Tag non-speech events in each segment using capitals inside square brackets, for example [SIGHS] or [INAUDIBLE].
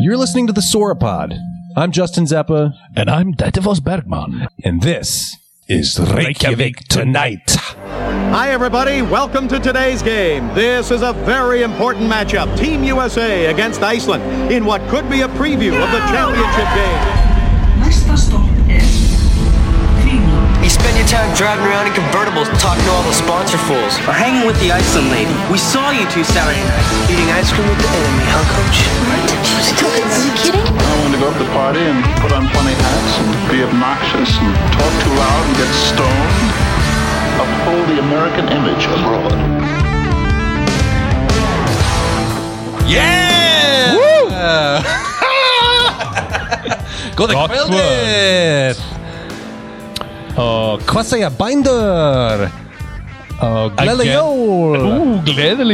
You're listening to the Sauropod. I'm Justin Zeppa, And I'm Detafos Bergman. and this is Reykjavik Tonight. Hi, everybody. Welcome to today's game. This is a very important matchup. Team USA against Iceland in what could be a preview of the championship game. Time driving around in convertibles talking to all the sponsor fools. Or hanging with the Iceland lady. We saw you two Saturday night. Eating ice cream with the enemy, huh, coach? Are you kidding? I want to go up to the party and put on funny hats and be obnoxious and talk too loud and get stoned. Uphold the American image abroad. Yeah! [LAUGHS] Góða Gott kvöldið! Og hvað segja bændur? Og jól! Ooh,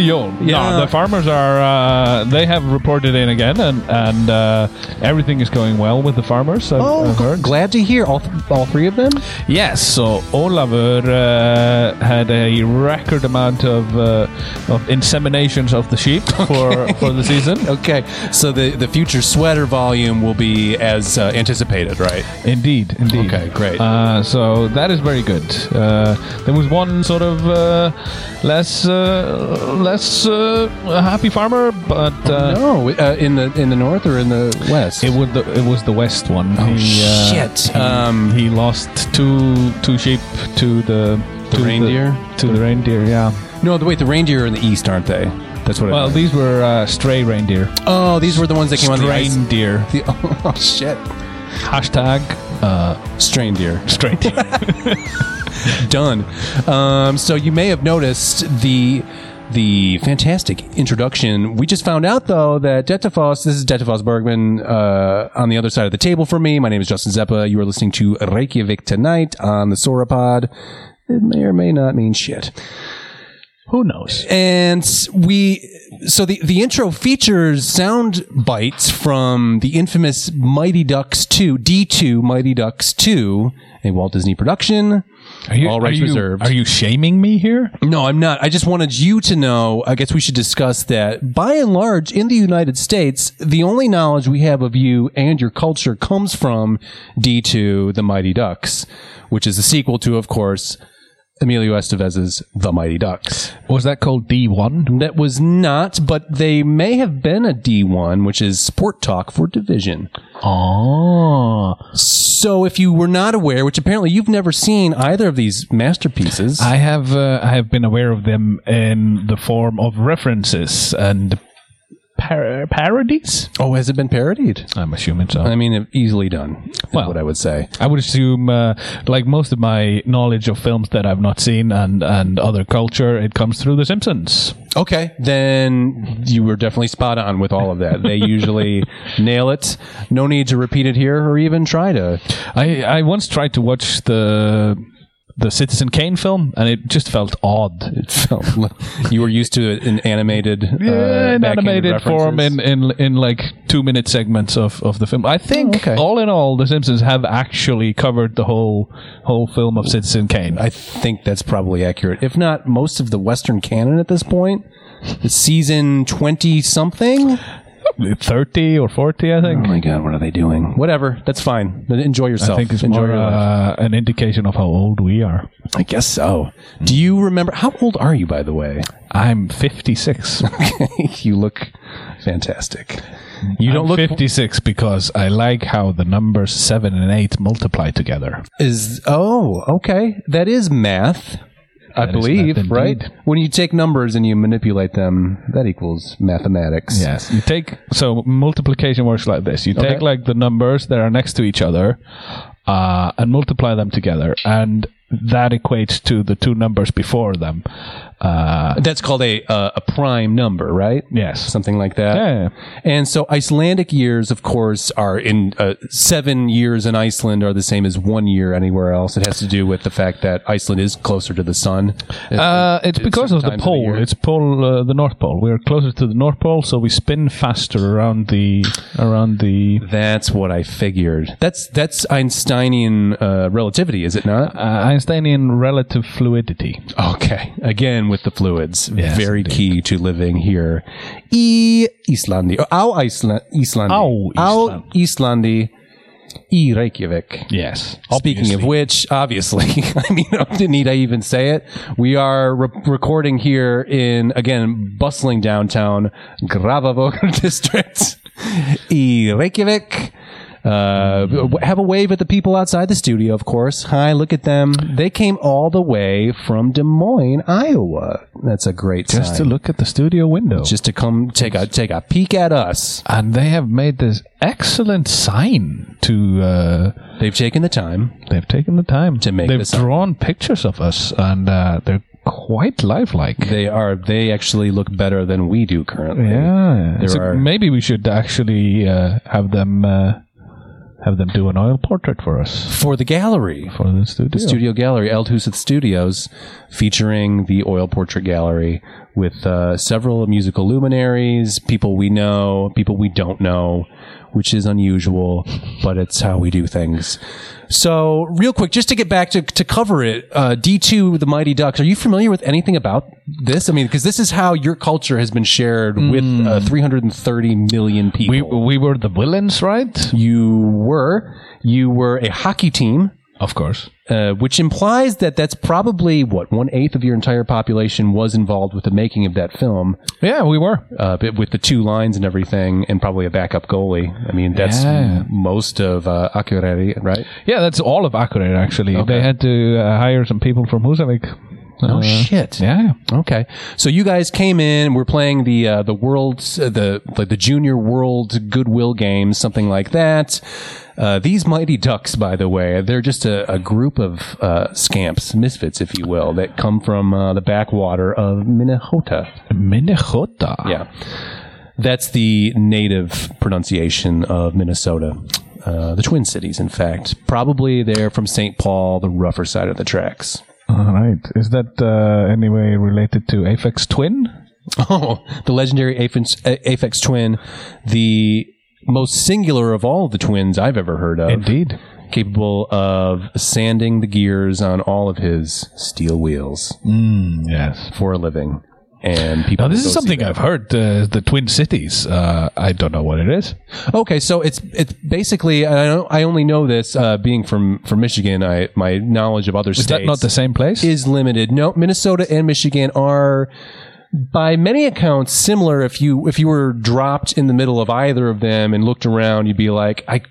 jól. Yeah. No, the farmers are, uh, they have reported in again, and, and uh, everything is going well with the farmers, I've, Oh, I've heard. glad to hear. All, th- all three of them? Yes, so Olavur uh, had a record amount of, uh, of inseminations of the sheep [LAUGHS] for, for the season. Okay, so the, the future sweater volume will be as uh, anticipated, right? Indeed, indeed. Okay, great. Uh, so that is very good. Uh, there was one sort of uh, less uh, less uh, happy farmer, but uh, no, uh, in the in the north or in the west? it was the it was the west one. Oh, he, uh, shit. He, Um, he lost two two sheep to the The to reindeer? to the reindeer. Yeah. no, the wait, the reindeer are in the east, aren't they? That's what. Well, these were uh, stray reindeer. oh, these were the ones that came on the. Reindeer. [LAUGHS] The, oh shit, Hashtag uh, strain deer. [LAUGHS] stray deer. [LAUGHS] Done. Um, so you may have noticed the the fantastic introduction. We just found out though that Detafos, this is Detafos Bergman uh, on the other side of the table for me. My name is Justin Zeppa. You are listening to Reykjavik tonight on the Sauropod. It may or may not mean shit. Who knows? And we, so the, the intro features sound bites from the infamous Mighty Ducks 2, D2 Mighty Ducks 2, a Walt Disney production. Are you, All rights are you, reserved. Are you shaming me here? No, I'm not. I just wanted you to know. I guess we should discuss that. By and large, in the United States, the only knowledge we have of you and your culture comes from D2, The Mighty Ducks, which is a sequel to, of course, Emilio Estevez's The Mighty Ducks. Was that called D1? That was not, but they may have been a D1, which is sport talk for division. Oh. So if you were not aware, which apparently you've never seen either of these masterpieces. I have uh, I have been aware of them in the form of references and par- parodies. oh, has it been parodied? I'm assuming so. I mean, easily done. Is Well- what I would say. I would assume, uh, like most of my knowledge of films that I've not seen and, and other culture, it comes through The Simpsons. Okay, then you were definitely spot on with all of that. They [LAUGHS] usually nail it. No need to repeat it here or even try to. I, I once tried to watch the the Citizen Kane film, and it just felt odd. It felt [LAUGHS] you were used to an animated, uh, Yeah, in backhanded animated form, in, in in like two minute segments of, of the film. I think, Oh, okay. all in all, The Simpsons have actually covered the whole whole film of Citizen Kane. I think that's probably accurate. If not most of the Western canon at this point. It's season 20 something? Thirty or forty, I think. Oh my god, what are they doing? Whatever, that's fine. Enjoy yourself. I think it's Enjoy more uh, an indication of how old we are. I guess so. Do you remember how old are you by the way? I'm 56. [LAUGHS] you look fantastic. You don't I'm look 56 because I like how the numbers 7 and 8 multiply together. is oh, okay. That is math. I believe, right? When you take numbers and you manipulate them, that equals mathematics. Yes. You take so multiplication works like this. You Okay. take like the numbers that are next to each other uh, and multiply them together and that equates to the two numbers before them. Uh, That's called a uh, a prime number, right? yes. Something like that. Yeah. And so Icelandic years, of course, are in uh, seven years in Iceland are the same as one year anywhere else. It has to do with the fact that Iceland is closer to the sun. Uh, it's because of the times of the pole. it's pole, uh, the North Pole. We're closer to the North Pole, so we spin faster around the around the. That's what I figured. That's that's Einsteinian uh, relativity, is it not? Uh, Einsteinian relative fluidity. Okay, again with the fluids, Yes, very indeed. key to living here. I Islandi, Iceland, Islandi, Á á Islandi, i Reykjavik. Yes. Speaking of which, obviously, [LAUGHS] I mean, [LAUGHS] need I even say it? We are re- recording here in again bustling downtown Gravavog [LAUGHS] district, i Reykjavik. Uh, have a wave at the people outside the studio, of course. Hi, look at them. They came all the way from Des Moines, Iowa. That's a great just to look at the studio window. just to come take a take a peek at us. and they have made this excellent sign to uh, They've taken the time. they've taken the time To make they've the sign. drawn pictures of us and uh, they're quite lifelike They are. They actually look better than we do currently. yeah So maybe we should actually uh, have them uh, have them do an oil portrait for us For the gallery. for the studio the studio gallery, El Tusith Studios, featuring the oil portrait gallery with uh, several musical luminaries, people we know, people we don't know, which is unusual, but it's how we do things. So, real quick, just to get back to, to cover it, uh, D2, the Mighty Ducks, are you familiar with anything about this? I mean, because this is how your culture has been shared with uh, 330 million people. we, we were the villains right you were. You were a hockey team of course uh, which implies that that's probably what one eighth of your entire population was involved with the making of that film, yeah we were uh, with the two lines and everything, and probably a backup goalie. I mean, that's Yeah. most of uh, Akureyri, right? yeah that's all of Akureyri actually Okay. they had to uh, hire some people from Husavik Oh Uh, shit! yeah Okay, so you guys came in. We're playing the uh, the world uh, the like the junior world goodwill games, something like that. Uh, these mighty ducks, by the way, they're just a, a group of uh, scamps, misfits, if you will, that come from uh, the backwater of Minnesota. Minnesota Yeah. That's the native pronunciation of Minnesota. Uh, the Twin Cities, in fact. Probably they're from St. Paul, the rougher side of the tracks. All right. Is that uh, anyway related to Aphex Twin? [LAUGHS] Oh, the legendary Aphex, Aphex Twin, the most singular of all the twins I've ever heard of. Indeed. Capable of sanding the gears on all of his steel wheels Yes. for a living. And people Now, this is something. I've heard. Uh, the Twin Cities. Uh, I don't know what it is. Okay, so it's it's basically I don't, I only know this uh, being from from Michigan. I my knowledge of other Is states that not the same place? is limited. No, Minnesota and Michigan are by many accounts similar. If you if you were dropped in the middle of either of them and looked around, you'd be like, I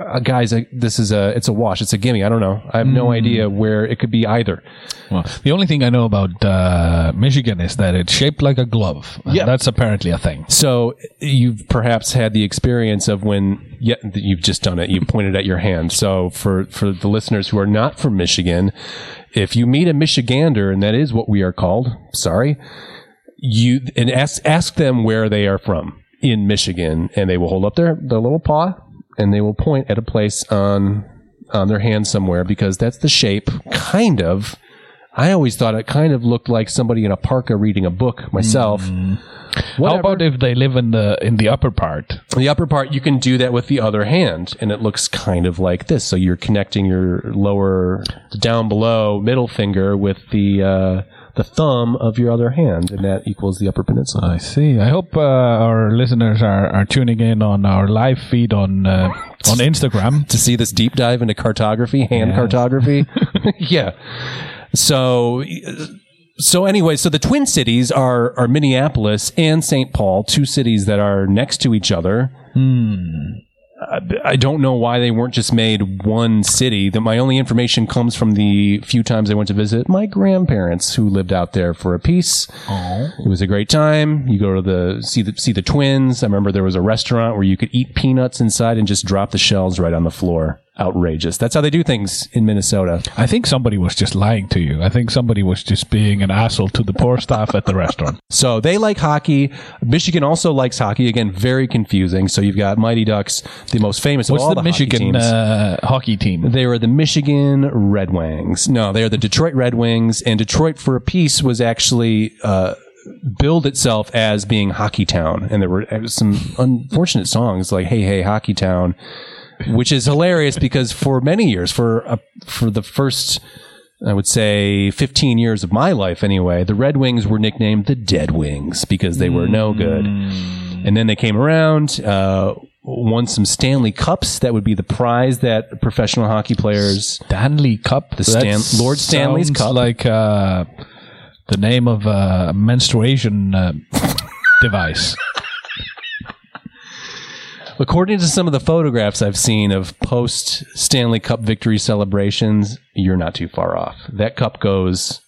uh, guys, I, this is a it's a wash. It's a gimme. I don't know. I have no idea where it could be either. well, the only thing I know about uh, Michigan is that it's shaped like a glove. Yeah. That's apparently a thing. So you've perhaps had the experience of when yeah, you've just done it. You pointed at your hand. So for for the listeners who are not from Michigan, if you meet a Michigander, and that is what we are called, sorry, you and ask ask them where they are from in Michigan, and they will hold up their their little paw and they will point at a place on on their hand somewhere because that's the shape, kind of. I always thought it kind of looked like somebody in a parka reading a book myself. How about if they live in the in the upper part? The upper part, you can do that with the other hand, and it looks kind of like this. So you're connecting your lower, down below middle finger with the uh, the thumb of your other hand, and that equals the upper peninsula. I see. I hope uh, our listeners are, are tuning in on our live feed on uh, on Instagram. to see this deep dive into cartography, hand cartography. [LAUGHS] yeah. So, so anyway, so the Twin Cities are are Minneapolis and St. Paul, two cities that are next to each other. I- I don't know why they weren't just made one city. That my only information comes from the few times I went to visit my grandparents who lived out there for a piece. Oh. It was a great time. You go to the see the see the twins. I remember there was a restaurant where you could eat peanuts inside and just drop the shells right on the floor. Outrageous. That's how they do things in Minnesota. I think somebody was just lying to you. I think somebody was just being an asshole to the poor staff at the restaurant. [LAUGHS] So they like hockey. Michigan also likes hockey. Again, very confusing. So you've got Mighty Ducks, the most famous What's of all the, the, hockey Michigan teams. uh, hockey team? They were the Michigan Red Wings. No, they are the Detroit Red Wings, and Detroit for a piece was actually uh, billed itself as being Hockey Town, and there were uh, some unfortunate songs like "Hey Hey Hockey Town," [LAUGHS] which is hilarious because for many years, for uh, for the first I would say 15 years of my life anyway, the Red Wings were nicknamed the Dead Wings because they were no good. And then they came around, uh, won some Stanley Cups. That would be the prize that professional hockey players. Stanley Cup. The Stan- Lord Stanley's sounds Cup. like uh, the name of a menstruation uh, [LAUGHS] device. According to some of the photographs I've seen of post Stanley Cup victory celebrations, you're not too far off. That cup goes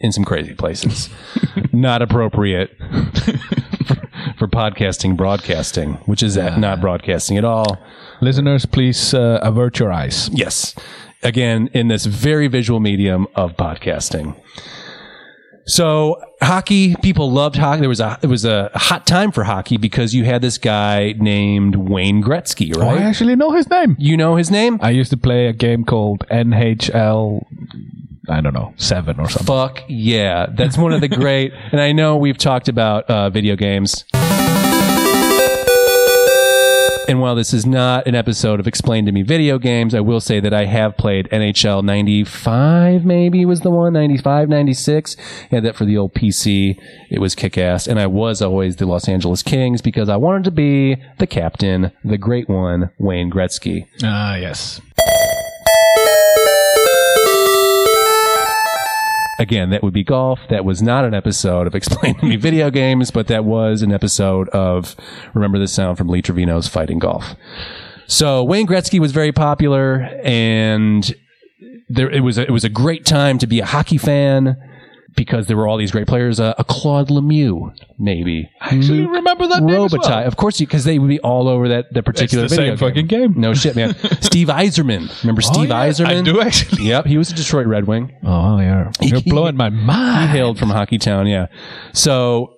in some crazy places. [LAUGHS] not appropriate for, [LAUGHS] for podcasting, broadcasting, which is not broadcasting at all. Listeners, please uh, avert your eyes. Yes. Again, in this very visual medium of podcasting. So hockey, people loved hockey. There was a it was a hot time for hockey because you had this guy named Wayne Gretzky, Oh, I actually know his name. you know his name? I used to play a game called NHL. I don't know, seven or something. Fuck yeah. That's one of the great and I know we've talked about uh, video games. And while this is not an episode of Explain to Me video games, I will say that I have played NHL 95, maybe was the one, 95, 96. Had that for the old PC. It was kick ass. And I was always the Los Angeles Kings because I wanted to be the captain, the great one, Wayne Gretzky. Ah, yes. Again, that would be golf. That was not an episode of [LAUGHS] Explain to Me Video Games, but that was an episode of Remember the Sound from Lee Trevino's Fighting Golf. So Wayne Gretzky was very popular, and there it was a, it was a great time to be a hockey fan because there were all these great players. Uh, a Claude Lemieux, maybe. I actually remember that name as Robitaille, well. of course, because they would be all over that that particular the video same fucking game. No shit, man. [LAUGHS] Steve Yzerman, remember Steve yeah, Yzerman? I do actually. Yep, he was a Detroit Red Wing. Oh, yeah. You're blowing my mind. He hailed from Hockey Town, yeah. So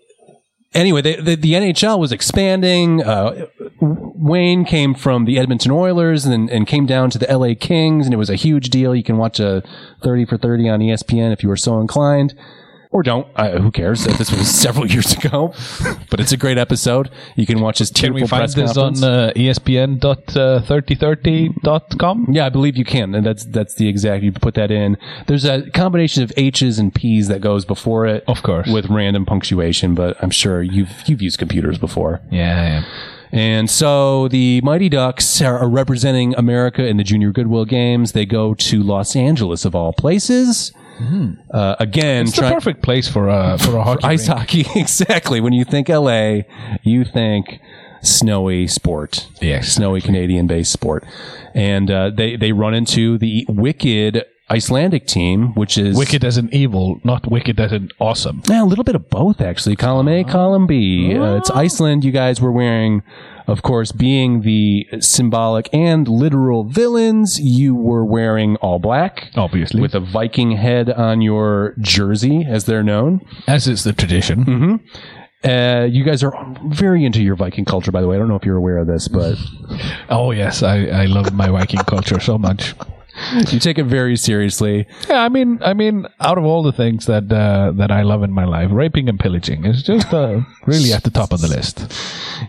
anyway, they, the, the NHL was expanding. Uh, Wayne came from the Edmonton Oilers and, and came down to the LA Kings, and it was a huge deal. You can watch a 30 for 30 on ESPN if you were so inclined. Or don't. Uh, who cares? This was several [LAUGHS] years ago, but it's a great episode. You can watch his Can we find this conference. on uh, ESPN.3030.com? Yeah, I believe you can, and that's that's the exact. You put that in. There's a combination of H's and P's that goes before it, Of course. with random punctuation. But I'm sure you've you've used computers before. Yeah, yeah. And so the Mighty Ducks are representing America in the Junior Goodwill Games. They go to Los Angeles of all places. Uh, again, It's the try- perfect place for a for a hockey ice rink. hockey. [LAUGHS] exactly. When you think LA, you think snowy sport. Yes. Snowy Canadian based sport. And uh, they, they run into the wicked Icelandic team, which is Wicked as an evil, not wicked as an awesome. Yeah, a little bit of both, actually. Column A, column B. Uh, it's Iceland. You guys were wearing, of course, being the symbolic and literal villains, you were wearing all black. Obviously. With a Viking head on your jersey, as they're known. As is the tradition. Mm-hmm. Uh, you guys are very into your Viking culture, by the way. I don't know if you're aware of this, but Oh yes, I, I love my Viking culture so much. You take it very seriously. Yeah, I mean, I mean, out of all the things that uh, that I love in my life, raping and pillaging is just uh, really at the top of the list.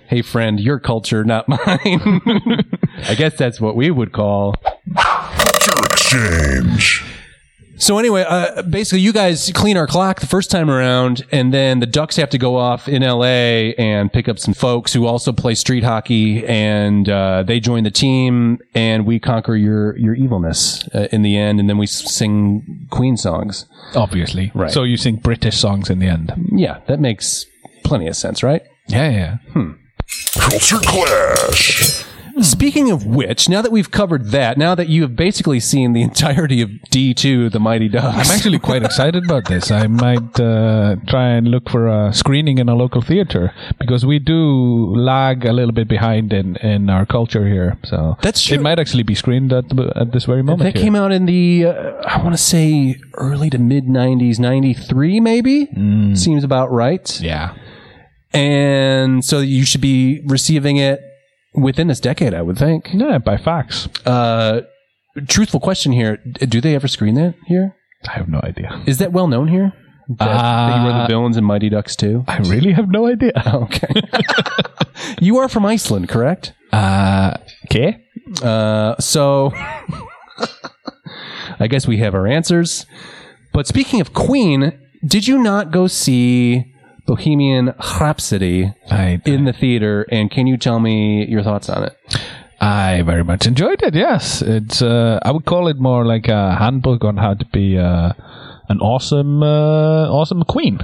Hey, friend, your culture, not [LAUGHS] mine. I guess that's what we would call Culture exchange. So anyway, uh, basically, you guys clean our clock the first time around, and then the Ducks have to go off in LA and pick up some folks who also play street hockey, and uh, they join the team, and we conquer your your evilness uh, in the end, and then we sing Queen songs. Obviously, Right. So you sing British songs in the end. Yeah, that makes plenty of sense, right? Yeah, yeah. Culture clash. Speaking of which, now that we've covered that, now that you have basically seen the [LAUGHS] entirety of D two, the Mighty Ducks, I'm actually quite excited about this. I might uh, try and look for a screening in a local theater because we do lag a little bit behind in, in our culture here. So That's true. It might actually be screened at, the- at this very moment. That here. came out in the, uh, I want to say early to mid 90s, 93 maybe? Seems about right. Yeah. And so you should be receiving it within this decade, I would think. Yeah, by fax. Uh, truthful question here. Do they ever screen that here? I have no idea. Is that well known here? That, that you were the Uh, villains in Mighty Ducks too? I really have no idea. [LAUGHS] Okay. [LAUGHS] you are from Iceland, correct? Uh, okay. Uh, so [LAUGHS] I guess we have our answers. But speaking of Queen, did you not go see Bohemian Rhapsody I, in the theater? And can you tell me your thoughts on it? I very much enjoyed it. Yes, it's. Uh, I would call it more like a handbook on how to be uh, an awesome, uh, awesome queen.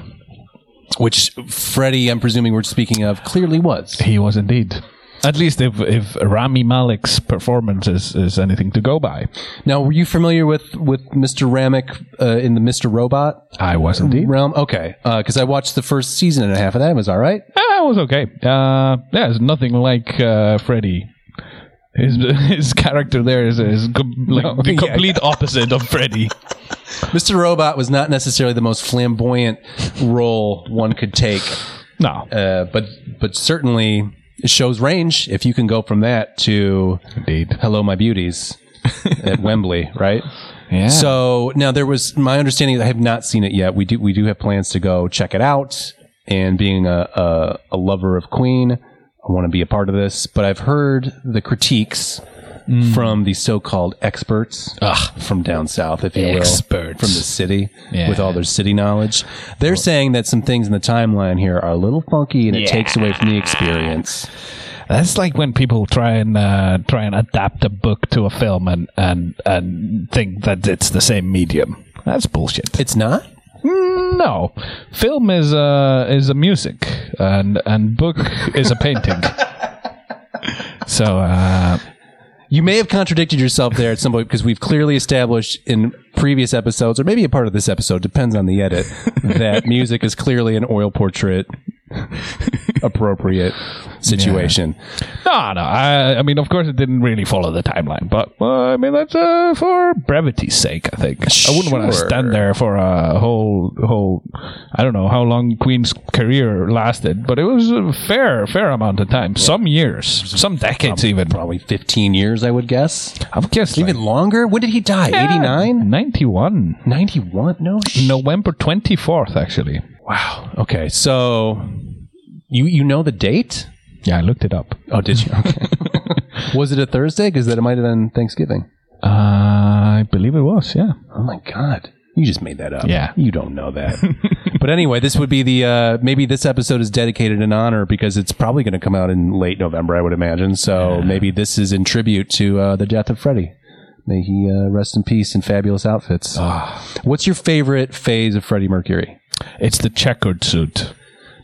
Which Freddie, I'm presuming we're speaking of, clearly was. He was indeed. At least if if Rami Malek's performance is, is anything to go by. Now, were you familiar with with Mr. Ramick uh, in the Mr. Robot I was indeed. realm? Okay, because I watched the first season and a half of that. It was all right. Ah, it was okay. Uh, yeah, it's nothing like uh, Freddy. His [LAUGHS] his character there is, is com- like No, the yeah. complete opposite of Freddy. [LAUGHS] Mr. Robot was not necessarily the most flamboyant role one could take, No, uh, but but certainly it shows range if you can go from that to indeed. Hello, My Beauties at [LAUGHS] Wembley, right? Yeah. So now there was my understanding. I have not seen it yet. We do we do have plans to go check it out. And being a a, a lover of Queen, I want to be a part of this. But I've heard the critiques from the so-called experts from down south, if you will, from the city Yeah. with all their city knowledge. They're saying that some things in the timeline here are a little funky, and it takes away from the experience. That's like when people try and uh, try and adapt a book to a film and, and and think that it's the same medium. That's bullshit. It's not. No, film is a is a music and and book is a painting. [LAUGHS] so uh, You may have contradicted yourself there at some point because we've clearly established in previous episodes, or maybe a part of this episode, depends on the edit, that [LAUGHS] music is clearly an oil portrait [LAUGHS] appropriate situation. no, no. I, I mean, of course, it didn't really follow the timeline, but uh, I mean, that's uh, for brevity's sake. I think I wouldn't want to stand there for a whole whole. I don't know how long Queen's career lasted, but it was a fair fair amount of time. Some years, some decades, even. Probably 15 years, I would guess. I would guess Even longer? When did he die? 89? 91. 91? No. November 24th, actually. Wow. Okay. So you you know the date? Yeah, I looked it up. Oh, did you? Okay. [LAUGHS] Was it a Thursday? Because that it might have been Thanksgiving. Uh, I believe it was, yeah. Oh my God. You just made that up. Yeah. You don't know that. [LAUGHS] but anyway, this would be the, uh, maybe this episode is dedicated in honor because it's probably going to come out in late November, I would imagine. So maybe this is in tribute to, uh, the death of Freddie. May he, uh, rest in peace in fabulous outfits. What's your favorite phase of Freddie Mercury? It's the checkered suit.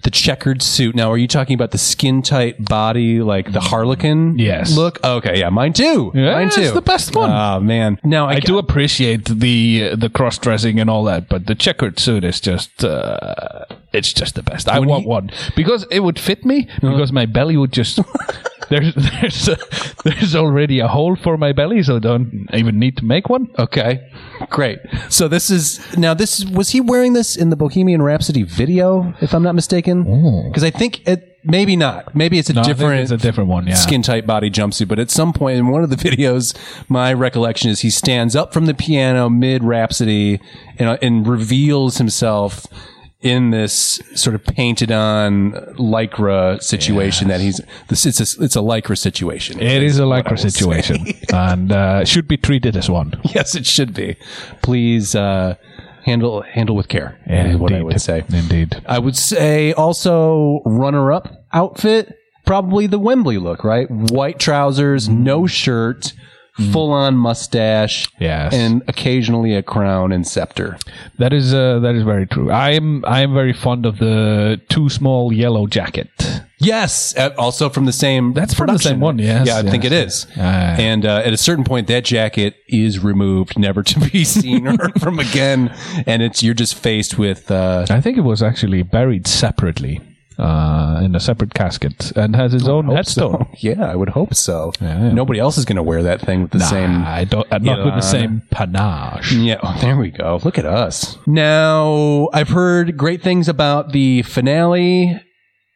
The checkered suit. Now, are you talking about the skin tight body, like the Harlequin Yes. look? Okay. Yeah. Mine too. Yeah, mine it's too. the best one. Oh, man. Now, I, I do appreciate the uh, the cross dressing and all that, but the checkered suit is just uh, it's just the best. I want you- one because it would fit me because uh-huh. my belly would just [LAUGHS] there's [LAUGHS] there's a, there's already a hole for my belly, so I don't even need to make one. Okay, great. So this is now. This was he wearing this in the Bohemian Rhapsody video, if I'm not mistaken? Because I think it maybe not. Maybe it's a No, I think different. it's a different one, yeah. Skin tight body jumpsuit. But at some point in one of the [LAUGHS] videos, my recollection is he stands up from the piano mid Rhapsody and, uh, and reveals himself. In this sort of painted on lycra situation that he's this it's a it's a lycra situation. It is a lycra situation [LAUGHS] and uh, should be treated as one. Yes, it should be. Please uh, handle handle with care. is what I would say. Indeed. I would say also runner up outfit, probably the Wembley look, right? White trousers, no shirt, full on mustache, Yes. and occasionally a crown and scepter. That is uh, that is very true. I am I am very fond of the too small yellow jacket. Yes, uh, also from the same. That's from the same one, yes, yeah, I think yes. it is. Ah. and uh, at a certain point, that jacket is removed, never to be [LAUGHS] seen or heard from again. And it's you're just faced with. Uh, I think it was actually buried separately uh, in a separate casket and has its own headstone. [LAUGHS] Yeah, I would hope so. Yeah, yeah. Nobody else is going to wear that thing with the Nah, same. I don't. Not with the same panache. Yeah, oh, there we go. Look at us. Now, I've heard great things about the finale,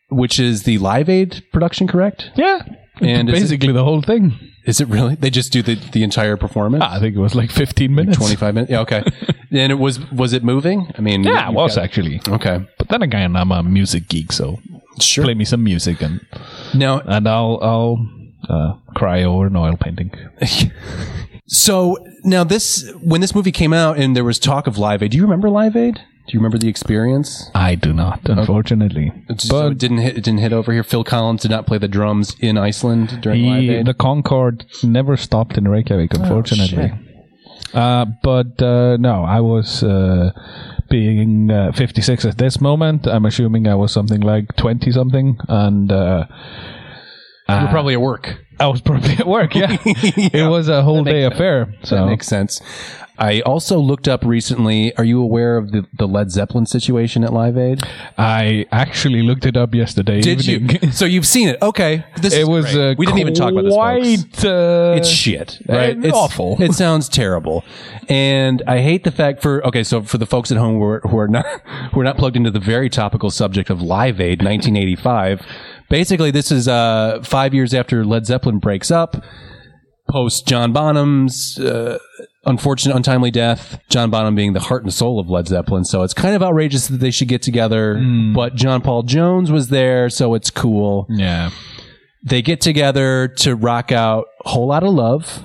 which is the Live Aid production, correct? Yeah, And is it- basically the whole thing. Is it really? They just do the, the entire performance? I think it was like 15 minutes. 25 minutes? Yeah, okay. [LAUGHS] and it was, was it moving? I mean, Yeah, it was got- actually. Okay. But then again, I'm a music geek, so Sure. play me some music and Now, and I'll I'll uh, cry over an oil painting. [LAUGHS] So now this, when this movie came out and there was talk of Live Aid, do you remember Live Aid? Do you remember the experience? I do not, unfortunately. so it didn't hit, it didn't hit over here. Phil Collins did not play the drums in Iceland during Live Aid. the Concorde never stopped in Reykjavik, Oh, unfortunately. uh, but uh, no, I was uh, being uh, 56 at this moment. I'm assuming I was something like 20 something, and uh, you were probably at work. I was probably at work. Yeah, [LAUGHS] it was a whole day affair. So That makes sense. I also looked up recently. Are you aware of the, the Led Zeppelin situation at Live Aid? I actually looked it up yesterday. Did evening. you? So you've seen it? Okay. This It is was. Uh, we didn't even talk about this. Quite. Uh, It's shit, right? uh, It's awful. It sounds terrible, and I hate the fact for okay. So for the folks at home who are, who are not who are not plugged into the very topical subject of Live Aid, 1985. Basically, this is uh, five years after Led Zeppelin breaks up, post John Bonham's uh, unfortunate, untimely death. John Bonham being the heart and soul of Led Zeppelin, so it's kind of outrageous that they should get together. Hmm. But John Paul Jones was there, so it's cool yeah. they get together to rock out whole lot of love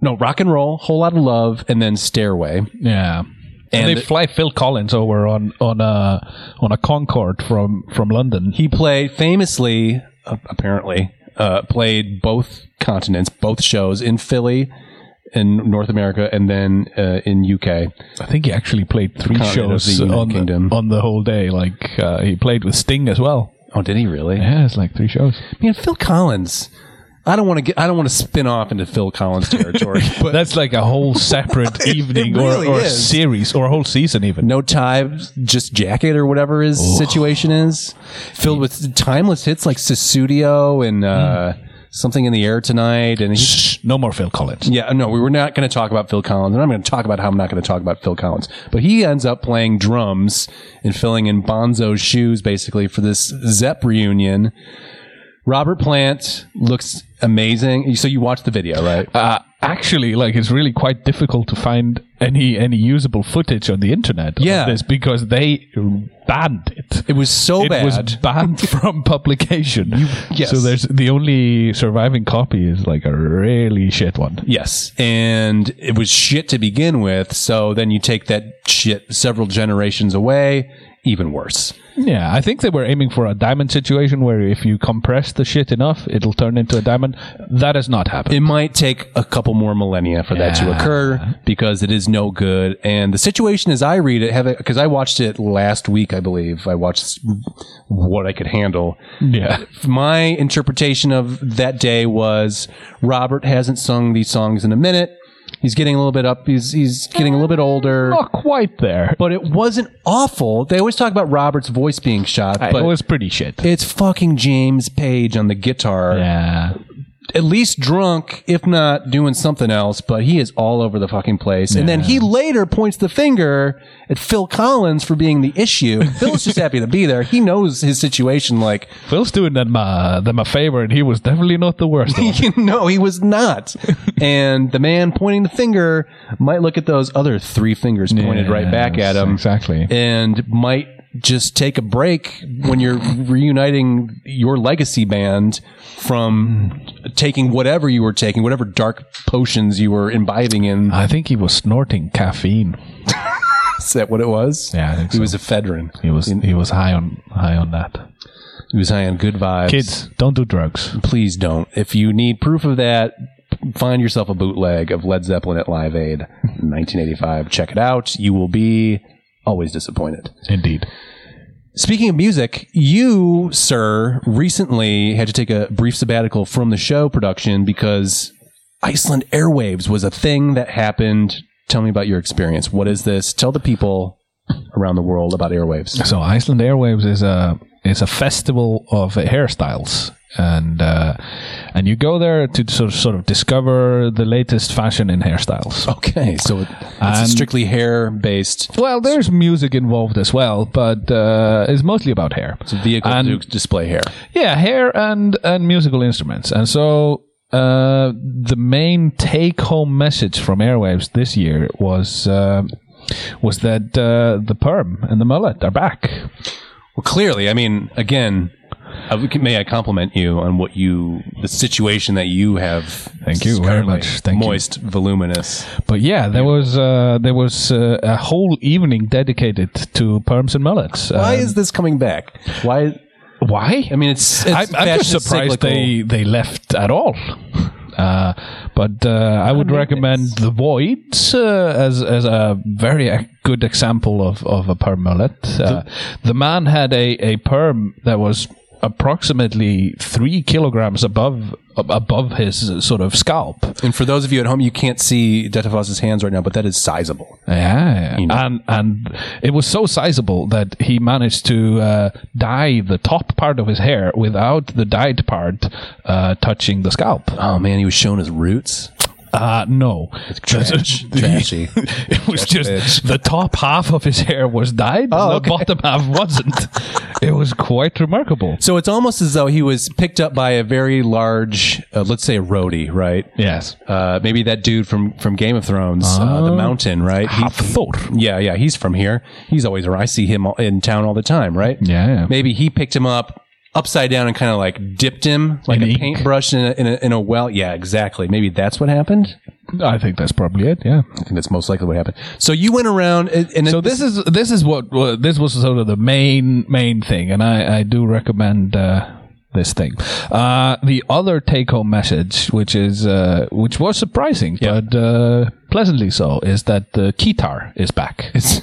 no rock and roll whole lot of love and then stairway Yeah. And And they the- fly Phil Collins over on on a on a Concorde from from London. he played famously uh, apparently uh, played both continents both shows in philly in north america and then uh, in uk I think he actually played three Continent shows the on the, on the whole day. Like uh, he played with Sting as well. oh did he really Yeah, it's like three shows. man phil collins i don't want to get i don't want to spin off into phil collins territory [LAUGHS] but That's like a whole separate [LAUGHS] evening really or, or is. series or a whole season even. no tie, just jacket or whatever his situation is, filled with timeless hits like Sussudio and uh, something in the air tonight. And he, Shh, no more Phil Collins. yeah, no, we were not going to talk about Phil Collins, and I'm going to talk about how I'm not going to talk about Phil Collins. But he ends up playing drums and filling in Bonzo's shoes basically for this Zepp reunion. Robert Plant looks amazing. So you watched the video, right? Uh, actually, like it's really quite difficult to find any any usable footage on the internet. of Yeah. this because they banned it. It was so it bad. It was banned [LAUGHS] from publication. yes. So there's the only surviving copy is like a really shit one. Yes. And it was shit to begin with. So then you take that shit several generations away, even worse. Yeah, I think they were aiming for a diamond situation where if you compress the shit enough, it'll turn into a diamond. That has not happened. It might take a couple more millennia for that to occur because it is no good. And the situation as I read it, because I watched it last week, I believe. I watched what I could handle. yeah. My interpretation of that day was Robert hasn't sung these songs in a minute. He's getting a little bit up. He's he's getting a little bit older. Not quite there. but it wasn't awful. They always talk about Robert's voice being shot, But but it was pretty shit. it's fucking James Page on the guitar. yeah. At least drunk, if not doing something else, but he is all over the fucking place. And then he later points the finger at Phil Collins for being the issue. [LAUGHS] Phil's just happy to be there. He knows his situation like, Phil's doing them, uh, them a favor, and he was definitely not the worst. of [LAUGHS] no, he was not. [LAUGHS] and the man pointing the finger might look at those other three fingers pointed right back at Yes, him. Exactly. and might just take a break when you're reuniting your legacy band from taking whatever you were taking, whatever dark potions you were imbibing in. I think he was snorting caffeine. [LAUGHS] Is that what it was? Yeah, I think he so. was ephedrine. He was he was high on high on that. He was high on good vibes. Kids, don't do drugs. please don't. If you need proof of that, find yourself a bootleg of Led Zeppelin at Live Aid, 1985. Check it out. You will be always disappointed. Indeed. Speaking of music, you, sir, recently had to take a brief sabbatical from the show production because Iceland Airwaves was a thing that happened. Tell me about your experience. What is this? Tell the people around the world about Airwaves. So Iceland Airwaves is a is a festival of hairstyles, and uh, and you go there to sort of, sort of discover the latest fashion in hairstyles. Okay, so it- it's strictly hair based Well, there's music involved as well, but uh, it's mostly about hair. It's a vehicle And- to display hair. Yeah, hair and and musical instruments. And so uh, the main take home message from Airwaves this year was uh, was that uh, the perm and the mullet are back. Well, clearly, I mean, again, uh, may I compliment you on what you, the situation that you have. Thank you very much. Thank you. moist, voluminous. But yeah, there was uh, there was uh, a whole evening dedicated to perms and mullets. Why Um, is this coming back? Why? why? I mean, it's. it's I'm, I'm just surprised cyclical. they they left at all. Uh, but uh, I would recommend the Void uh, as as a very good example of, of a perm mullet. Uh, the man had a, a perm that was approximately three kilograms above ab- above his sort of scalp. And for those of you at home, you can't see Detafos's hands right now, but that is sizable. Yeah, You know. and and it was so sizable that he managed to uh, dye the top part of his hair without the dyed part uh, touching the scalp. Oh man, he was showing his roots. Uh, no. Trash. [LAUGHS] Trashy. [LAUGHS] it was Trash just bitch. the top half of his hair was dyed, Oh, and the bottom half wasn't. [LAUGHS] it was quite remarkable. So it's almost as though he was picked up by a very large, uh, let's say a roadie, right? Yes. Uh, maybe that dude from, from Game of Thrones, uh, the Mountain, right? He- yeah, yeah, he's from here. He's always around. I see him all- in town all the time, right? Yeah, yeah. Maybe he picked him up upside down and kind of like dipped him like In a ink. paintbrush in a, in a in a well. Yeah, exactly. Maybe that's what happened. I think that's probably it. Yeah. I think that's most likely what happened. So you went around and, and So this is this is what uh, this was sort of the main main thing, and I I do recommend. Uh, this thing. Uh, the other take-home message, which is uh, which was surprising, Yeah. but uh, pleasantly so, is that the guitar is back. It's,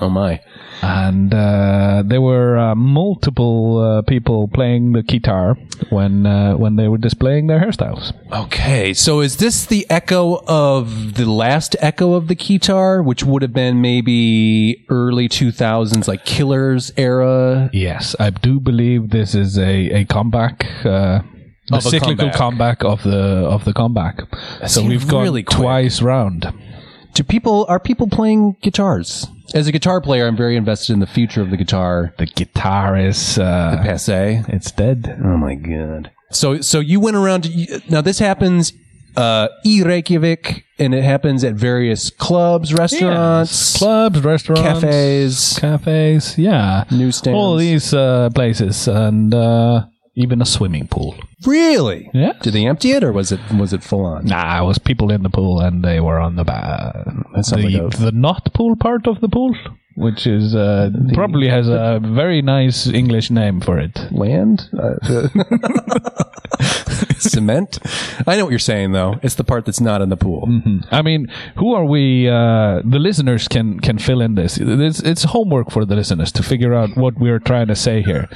oh my. and uh, there were uh, multiple uh, people playing the guitar when uh, when they were displaying their hairstyles. Okay, so is this the echo of the last echo of the Keytar, which would have been maybe early 2000s, like Killers era? Yes, I do believe this is a a comeback. Uh, the cyclical comeback. comeback. of the of the comeback. so we've gone really twice round. Do people are people playing guitars? As a guitar player, I'm very invested in the future of the guitar. The guitar is uh, Passe. it's dead. Oh my god. So so you went around to, now this happens uh e Reykjavik and it happens at various clubs, restaurants, Yes. clubs, restaurants, cafes. cafes. Yeah, Newsstands. All these uh, places, and uh, even a swimming pool. Really? Yeah. Did they empty it or was it was it full on? Nah, it was people in the pool, and they were on the ba- the, like the not pool part of the pool, which is uh, probably has a very nice English name for it. Land? Uh, [LAUGHS] cement? I know what you're saying though. It's the part that's not in the pool. I mean, who are we? Uh, the listeners can can fill in this. It's, it's homework for the listeners to figure out what we're trying to say here.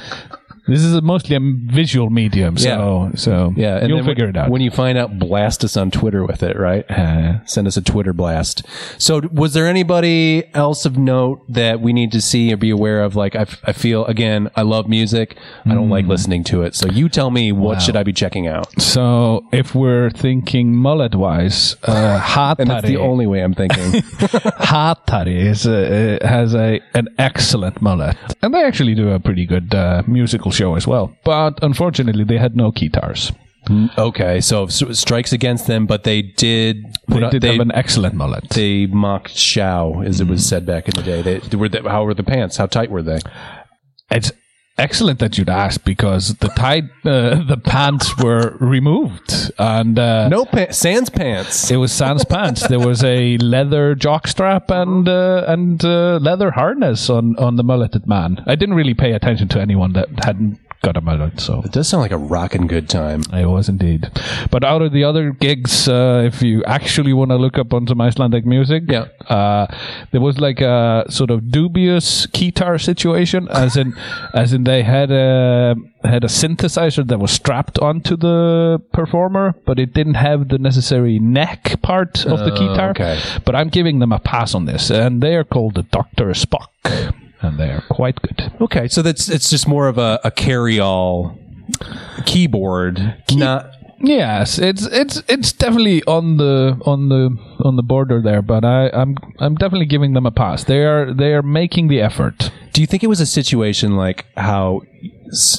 This is mostly a visual medium, so so Yeah, and you'll figure when, it out. When you find out, blast us on Twitter with it, right? Uh, Send us a Twitter blast. So, was there anybody else of note that we need to see or be aware of? Like, I, f- I feel again, I love music. I don't Hmm. like listening to it. So, you tell me what should I be checking out? so if we're thinking mullet wise, uh, [LAUGHS] And that's the only way I'm thinking. [LAUGHS] Hatari is a, uh, has a an excellent mullet, and they actually do a pretty good uh, musical show as well. But unfortunately, they had no guitars. Mm, okay, so strikes against them, but they did. They put did they, have an excellent mullet. they mocked Shao, as it was mm. said back in the day. They, were they, how were the pants? How tight were they? It's excellent that you'd ask because the tight uh, [LAUGHS] the pants were removed and uh, No pants, sans pants. It was sans pants. There was a leather jockstrap and uh, and uh, leather harness on on the mulleted man. I didn't really pay attention to anyone that hadn't got a mullet, so It does sound like a rocking good time. it was indeed. But out of the other gigs, uh, if you actually want to look up on some Icelandic music, Yeah. uh, there was like a sort of dubious guitar situation, as in, [LAUGHS] as in they had a had a synthesizer that was strapped onto the performer, but it didn't have the necessary neck part of the guitar. okay. But I'm giving them a pass on this, and they are called the Doctor Spock, and they are quite good. Okay, so that's it's just more of a, a carry-all keyboard, not Yes, it's it's it's definitely on the on the on the border there, but I, I'm I'm definitely giving them a pass. They are they are making the effort. Do you think it was a situation like how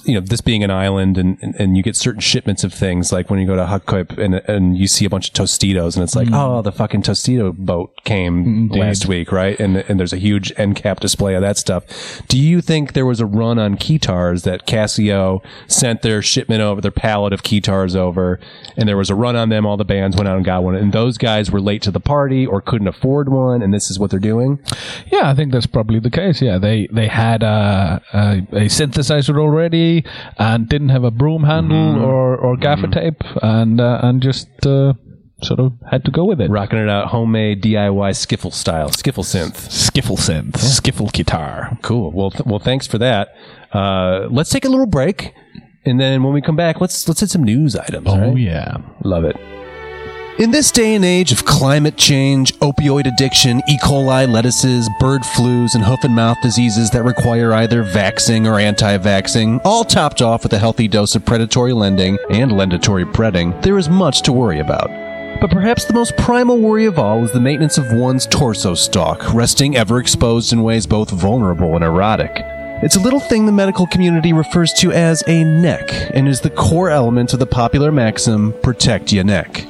you know, this being an island and, and, and you get certain shipments of things, like when you go to Hagkaup and, and you see a bunch of Tostitos and it's like, mm-hmm. oh, the fucking Tostito boat came mm-hmm. last week, right? And, and there's a huge end cap display of that stuff. Do you think there was a run on keytars that Casio sent their shipment over, their pallet of keytars over, and there was a run on them, all the bands went out and got one, and those guys were late to the party or couldn't afford one, and this is what they're doing? Yeah, I think that's probably the case. Yeah, they they had a, a, a synthesizer already and didn't have a broom handle or, or gaffer tape, and uh, and just uh, sort of had to go with it. Rocking it out homemade DIY skiffle style, skiffle synth. Skiffle synth, skiffle guitar. Cool. Well, th- well, thanks for that. Uh, let's take a little break, and then when we come back, let's let's hit some news items. Oh right? yeah. love it. In this day and age of climate change, opioid addiction, E. coli lettuces, bird flus, and hoof and mouth diseases that require either vaxing or anti-vaxing, all topped off with a healthy dose of predatory lending and lendatory breading, there is much to worry about. But perhaps the most primal worry of all is the maintenance of one's torso stalk, resting ever exposed in ways both vulnerable and erotic. It's a little thing the medical community refers to as a neck, and is the core element of the popular maxim, protect your neck.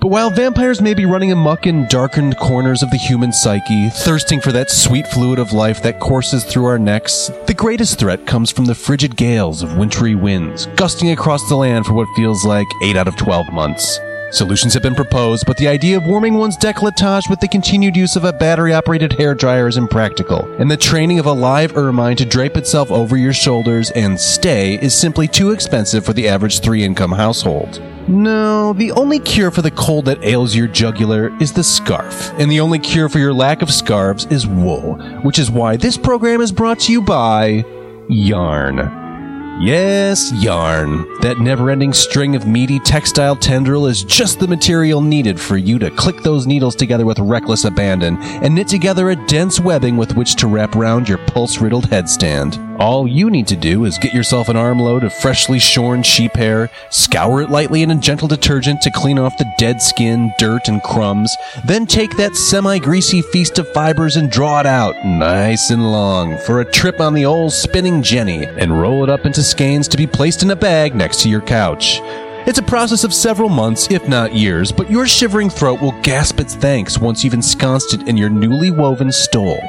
But while vampires may be running amok in darkened corners of the human psyche, thirsting for that sweet fluid of life that courses through our necks, the greatest threat comes from the frigid gales of wintry winds, gusting across the land for what feels like 8 out of 12 months. Solutions have been proposed, but the idea of warming one's décolletage with the continued use of a battery operated hair dryer is impractical, and the training of a live ermine to drape itself over your shoulders and stay is simply too expensive for the average three income household. No, the only cure for the cold that ails your jugular is the scarf, and the only cure for your lack of scarves is wool, which is why this program is brought to you by Yarn. Yes, yarn. That never ending string of meaty textile tendril is just the material needed for you to click those needles together with reckless abandon and knit together a dense webbing with which to wrap round your pulse riddled headstand. All you need to do is get yourself an armload of freshly shorn sheep hair, scour it lightly in a gentle detergent to clean off the dead skin, dirt, and crumbs, then take that semi greasy feast of fibers and draw it out, nice and long, for a trip on the old spinning Jenny, and roll it up into skeins to be placed in a bag next to your couch. It's a process of several months, if not years, but your shivering throat will gasp its thanks once you've ensconced it in your newly woven stole.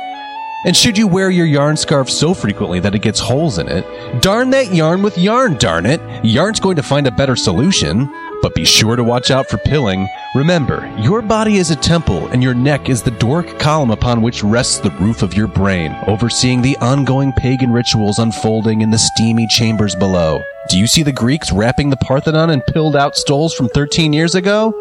And should you wear your yarn scarf so frequently that it gets holes in it, darn that yarn with yarn, darn it. Yarn's going to find a better solution. But be sure to watch out for pilling. Remember, your body is a temple, and your neck is the Doric column upon which rests the roof of your brain, overseeing the ongoing pagan rituals unfolding in the steamy chambers below. Do you see the Greeks wrapping the Parthenon in pilled out stoles from 13 years ago?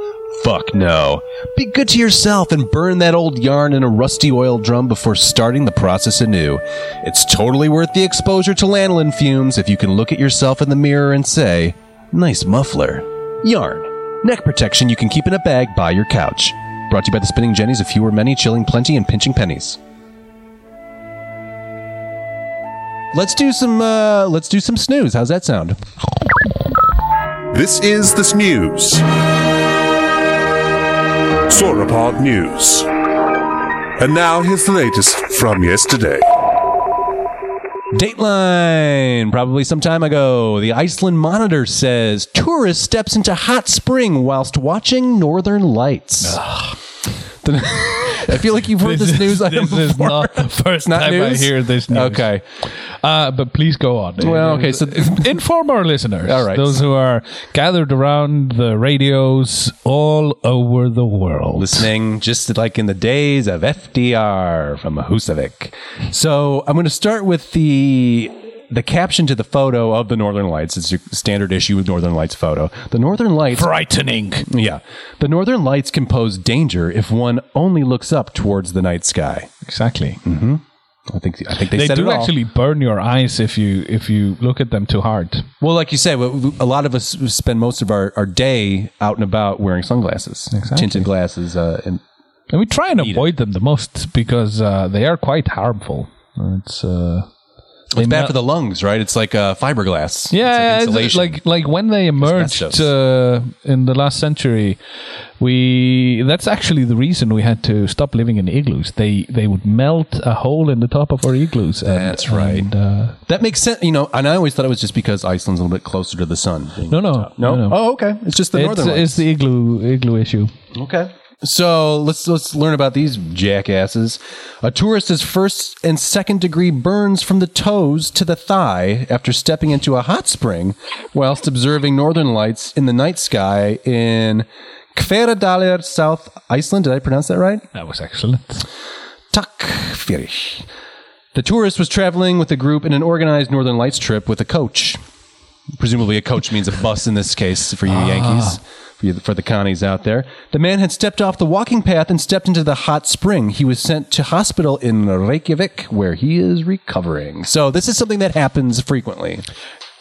Fuck no. Be good to yourself and burn that old yarn in a rusty oil drum before starting the process anew. It's totally worth the exposure to lanolin fumes if you can look at yourself in the mirror and say, Nice muffler. Yarn. Neck protection you can keep in a bag by your couch. Brought to you by the Spinning Jennies of Few or Many, Chilling Plenty, and Pinching Pennies. Let's do some uh let's do some snooze. How's that sound? This is the snooze. Sauropod News. And now here's the latest from yesterday. Dateline, probably some time ago. The Iceland Monitor says tourist steps into hot spring whilst watching Northern Lights. [LAUGHS] I feel like you've heard this, news item This is before. not the [LAUGHS] first Not time I hear this news. Okay. Uh, but please go on. Well, okay, so- [LAUGHS] inform our listeners. All right. Those who are gathered around the radios all over the world. listening just like in the days of FDR from Husavik. So I'm going to start with the the caption to the photo of the Northern Lights. It's a standard issue with Northern Lights photo. The Northern Lights Frightening. Yeah. The Northern Lights can pose danger if one only looks up towards the night sky. Exactly. Mm-hmm. I think I think they, They said do it all. actually burn your eyes if you if you look at them too hard. Well, like you said, a lot of us spend most of our, our day out and about wearing sunglasses, tinted glasses, uh, and And we try and avoid them the most because uh, they are quite harmful. It's uh, It's bad for the lungs, right? It's like uh, fiberglass. Yeah, it's it's like insulation. like like when they emerged uh, in the last century, we that's actually the reason we had to stop living in igloos. They they would melt a hole in the top of our igloos. And, That's right. and, uh, that makes sense. You know, and I always thought it was just because Iceland's a little bit closer to the sun. no, no, No. no. Oh, okay. It's just the it's, northern it's lights. the igloo igloo issue. Okay. So let's let's learn about these jackasses. A tourist has first and second degree burns from the toes to the thigh after stepping into a hot spring whilst observing northern lights in the night sky in Hveradalir, South Iceland. Did I pronounce that right? That was excellent. Takfirich. The tourist was traveling with a group in an organized Northern Lights trip with a coach. Presumably, a coach means a bus in this case for you Yankees, for, you, for the Connies out there. The man had stepped off the walking path and stepped into the hot spring. He was sent to hospital in Reykjavik, where he is recovering. So, this is something that happens frequently.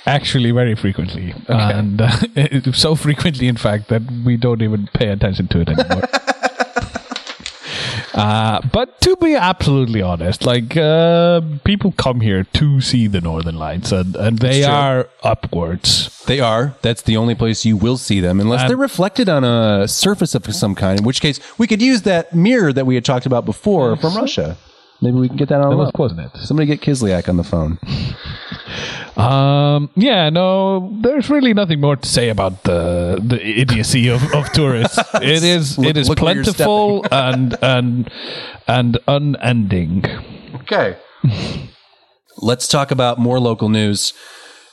Actually, very frequently, and uh, [LAUGHS] so frequently, in fact, that we don't even pay attention to it anymore. [LAUGHS] Uh, but to be absolutely honest, like uh, people come here to see the Northern Lights, and, and they are upwards. They are. That's the only place you will see them, unless And- they're reflected on a surface of some kind. In which case, we could use that mirror that we had talked about before from Russia. Maybe we can get that on. That was, wasn't it? Somebody get Kislyak on the phone. Um, yeah, no, there's really nothing more to say about the the idiocy of, of tourists. [LAUGHS] it is Look- it is look where you're plentiful [LAUGHS] and and and unending. Okay. [LAUGHS] Let's talk about more local news.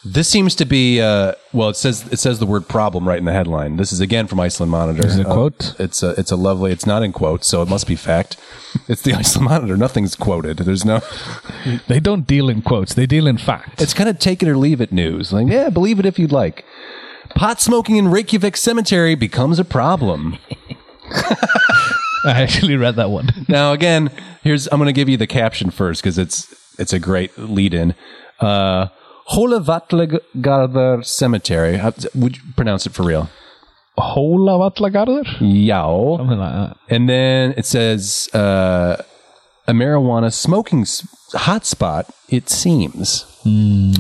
This seems to be uh, well. It says it says the word problem right in the headline. This is again from Iceland Monitor. Is it a Uh, quote? it's a it's a lovely. It's not in quotes, so it must be fact. [LAUGHS] It's the Iceland Monitor. Nothing's quoted. There's no. [LAUGHS] They don't deal in quotes; they deal in facts. It's kind of take it or leave it news. Like, yeah, believe it if you'd like. Pot smoking in Reykjavik Cemetery becomes a problem. [LAUGHS] I actually read that one. Now, again, here's I'm going to give you the caption first because it's it's a great lead-in. Uh, Holavatlagarðar Cemetery. How, would you pronounce it for real? Hólavallagarður? Yao. Something like that. And then it says uh, a marijuana smoking s- hotspot, it seems.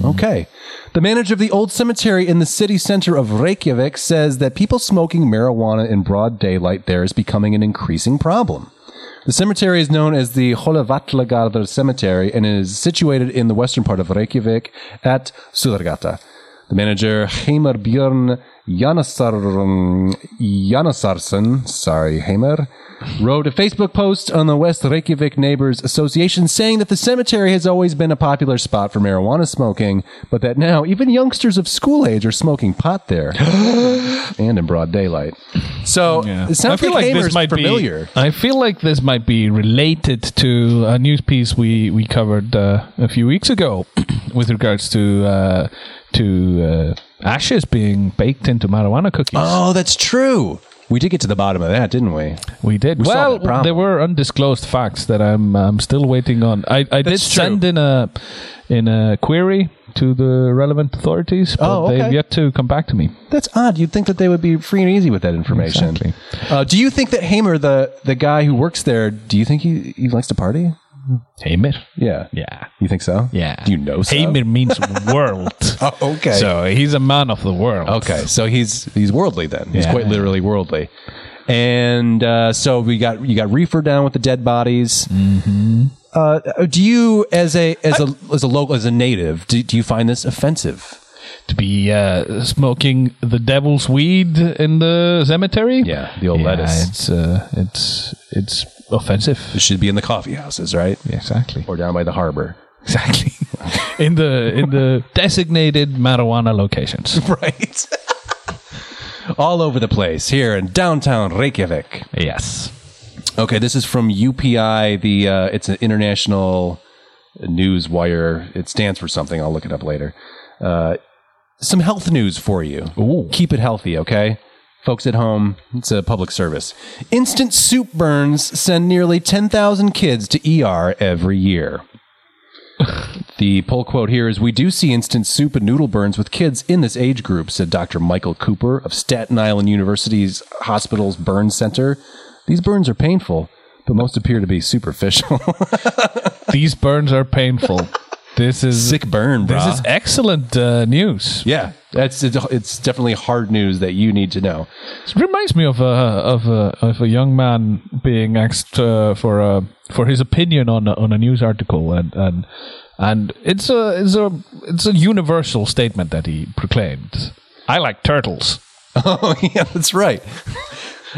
Okay. The manager of the old cemetery in the city center of Reykjavik says that people smoking marijuana in broad daylight there is becoming an increasing problem. The cemetery is known as the Holavatlagarður Cemetery and is situated in the western part of Reykjavik at Suðurgata. The manager, Heimar Björn Janasar- Janasarsen, sorry, Heimar, wrote a Facebook post on the West Reykjavik Neighbors Association saying that the cemetery has always been a popular spot for marijuana smoking, but that now even youngsters of school age are smoking pot there [GASPS] and in broad daylight. So it sounds like, Heimar's familiar. be. I feel like this might be related to a news piece we we covered uh, a few weeks ago [CLEARS THROAT] with regards to uh, to uh, ashes being baked into marijuana cookies. Oh, that's true. We did get to the bottom of that, didn't we? We did. We well, that there were undisclosed facts that I'm I'm still waiting on. I, I did That's true. send in a in a query to the relevant authorities, but Oh, okay. they've yet to come back to me. That's odd. You'd think that they would be free and easy with that information. Exactly. Uh, do you think that Hamer, the the guy who works there, do you think he, he likes to party? Heimer. Yeah. Yeah. You think so? Yeah. Do you know so? Heimer means [LAUGHS] world. Oh, okay. So he's a man of the world. Okay, so he's he's worldly then. He's Yeah. quite literally worldly. And uh, so we got you got reefer down with the dead bodies. Mm-hmm. Uh, do you, as a as a as a local as a native, do, do you find this offensive? To be uh, smoking the devil's weed in the cemetery. Yeah, the old Yeah, lettuce. It's uh, it's it's offensive. It should be in the coffee houses, right? Exactly. Or down by the harbor. Exactly. [LAUGHS] in the in the designated marijuana locations. [LAUGHS] right. [LAUGHS] All over the place here in downtown Reykjavik. Yes. Okay, this is from UPI. The uh, it's an international news wire. It stands for something. I'll look it up later. Uh, some health news for you. Ooh. Keep it healthy, okay? Folks at home, it's a public service. Instant soup burns send nearly 10,000 kids to ER every year. [SIGHS] The poll quote here is We do see instant soup and noodle burns with kids in this age group, said Dr. Michael Cooper of Staten Island University's Hospital's Burn Center. These burns are painful, but most appear to be superficial. [LAUGHS] These burns are painful. This is Sick burn, bro. This is excellent uh, news. yeah, that's it's definitely hard news that you need to know. It reminds me of a of a of a young man being asked uh, for a for his opinion on a, on a news article, and and and it's a it's a it's a universal statement that he proclaimed. I like turtles. [LAUGHS] Oh yeah, that's right.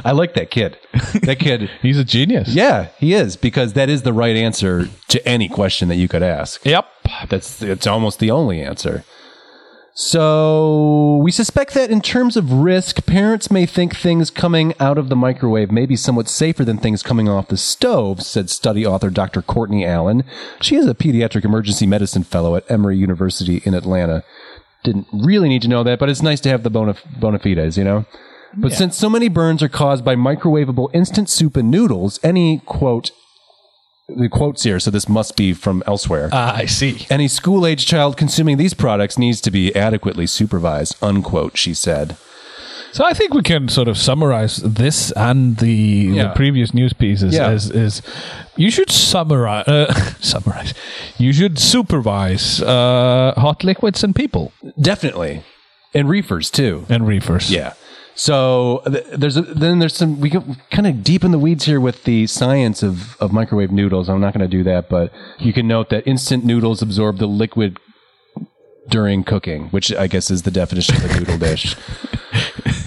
I like that kid. That kid. [LAUGHS] He's a genius. Yeah, he is because that is the right answer to any question that you could ask. Yep. That's it's almost the only answer. So we suspect that in terms of risk, parents may think things coming out of the microwave may be somewhat safer than things coming off the stove, said study author Dr. Courtney Allen. She is a pediatric emergency medicine fellow at Emory University in Atlanta. Didn't really need to know that, but it's nice to have the bona, bona fides, you know? But since so many burns are caused by microwavable instant soup and noodles, any quote, the quotes here, so this must be from elsewhere. Ah, I see. Any school age child consuming these products needs to be adequately supervised, unquote, she said. So I think we can sort of summarize this and the, Yeah. the previous news pieces Yeah. as is you should summarize uh, [LAUGHS] summarize you should supervise uh, hot liquids and people Definitely. And reefers, too. and reefers. Yeah. So th- there's a, then there's some we get kind of deep in the weeds here with the science of, of microwave noodles. I'm not going to do that, but you can note that instant noodles absorb the liquid during cooking, which I guess is the definition of a noodle dish. [LAUGHS]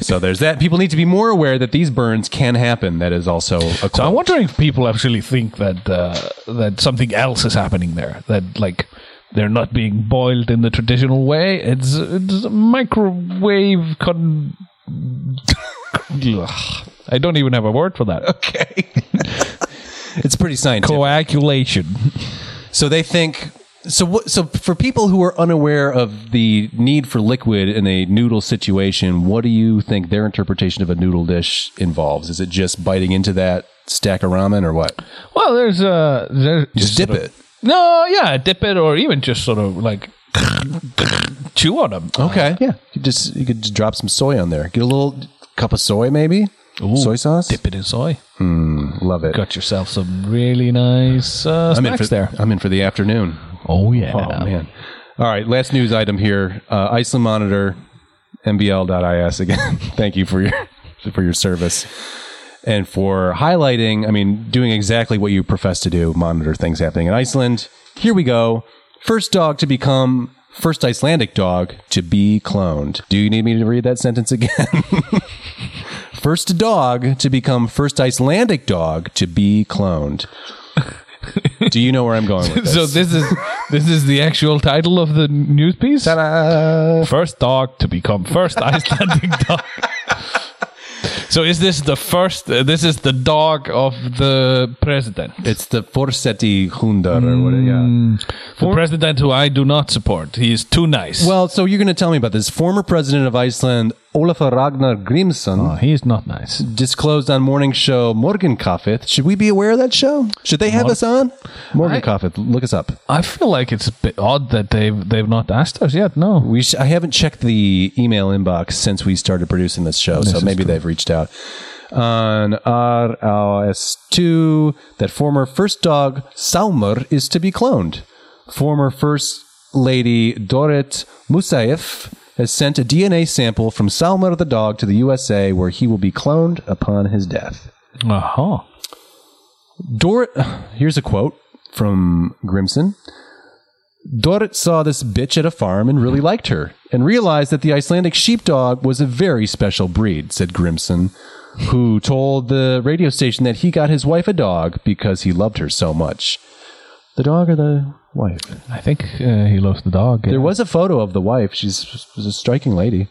So there's that. People need to be more aware that these burns can happen. That is also a So I'm wondering if people actually think that uh, that something else is happening there. That like they're not being boiled in the traditional way. It's it's microwave con. Ugh. I don't even have a word for that. okay. [LAUGHS] it's pretty scientific. Coagulation. So they think so. What, so for people who are unaware of the need for liquid in a noodle situation, what do you think their interpretation of a noodle dish involves? Is it just biting into that stack of ramen, or what? Well, there's uh, there's Just dip sort of- it. No, yeah, dip it, or even just sort of like [LAUGHS] chew on them. Okay, yeah. You just you could just drop some soy on there. Get a little cup of soy, maybe soy sauce. Dip it in soy. Love it. Got yourself some really nice uh, I'm in snacks for there. I'm in for the afternoon. Oh yeah. Oh man! All right, last news item here. Uh, Iceland Monitor, mbl.is again. [LAUGHS] Thank you for your for your service and for highlighting. I mean, doing exactly what you profess to do. Monitor things happening in Iceland. Here we go. First dog to become first Icelandic dog to be cloned. Do you need me to read that sentence again? [LAUGHS] first dog to become first Icelandic dog to be cloned. Do you know where I'm going with [LAUGHS] this? So this is this is the actual title of the news piece. Ta-da! First dog to become first [LAUGHS] Icelandic dog. So is this the first? Uh, this is the dog of the president, It's the Forseti Hundar or what? Yeah. the president who I do not support. He is too nice. Well, so you're going to tell me about this. Former president of Iceland, Olafur Ragnar Grimsson, oh, he's not nice. disclosed on morning show Morgenkaffet. Should we be aware of that show? Should they have Mor- us on? Morgenkaffet. Look us up. I feel like it's a bit odd that they've they've not asked us yet. No, We sh- I haven't checked the email inbox since we started producing this show, so is maybe true. they've reached out. On RLS2, that former first dog Salmur is to be cloned. Former first lady Dorrit Moussaieff has sent a DNA sample from Salmur the dog to the USA, where he will be cloned upon his death. uh-huh. Dorrit, here's a quote from Grimsson. Dorrit saw this bitch at a farm and really liked her, and realized that the Icelandic sheepdog was a very special breed, said Grimsson, who told the radio station that he got his wife a dog because he loved her so much. The dog or the wife? I think uh, he loves the dog. There was a photo of the wife. She's was a striking lady.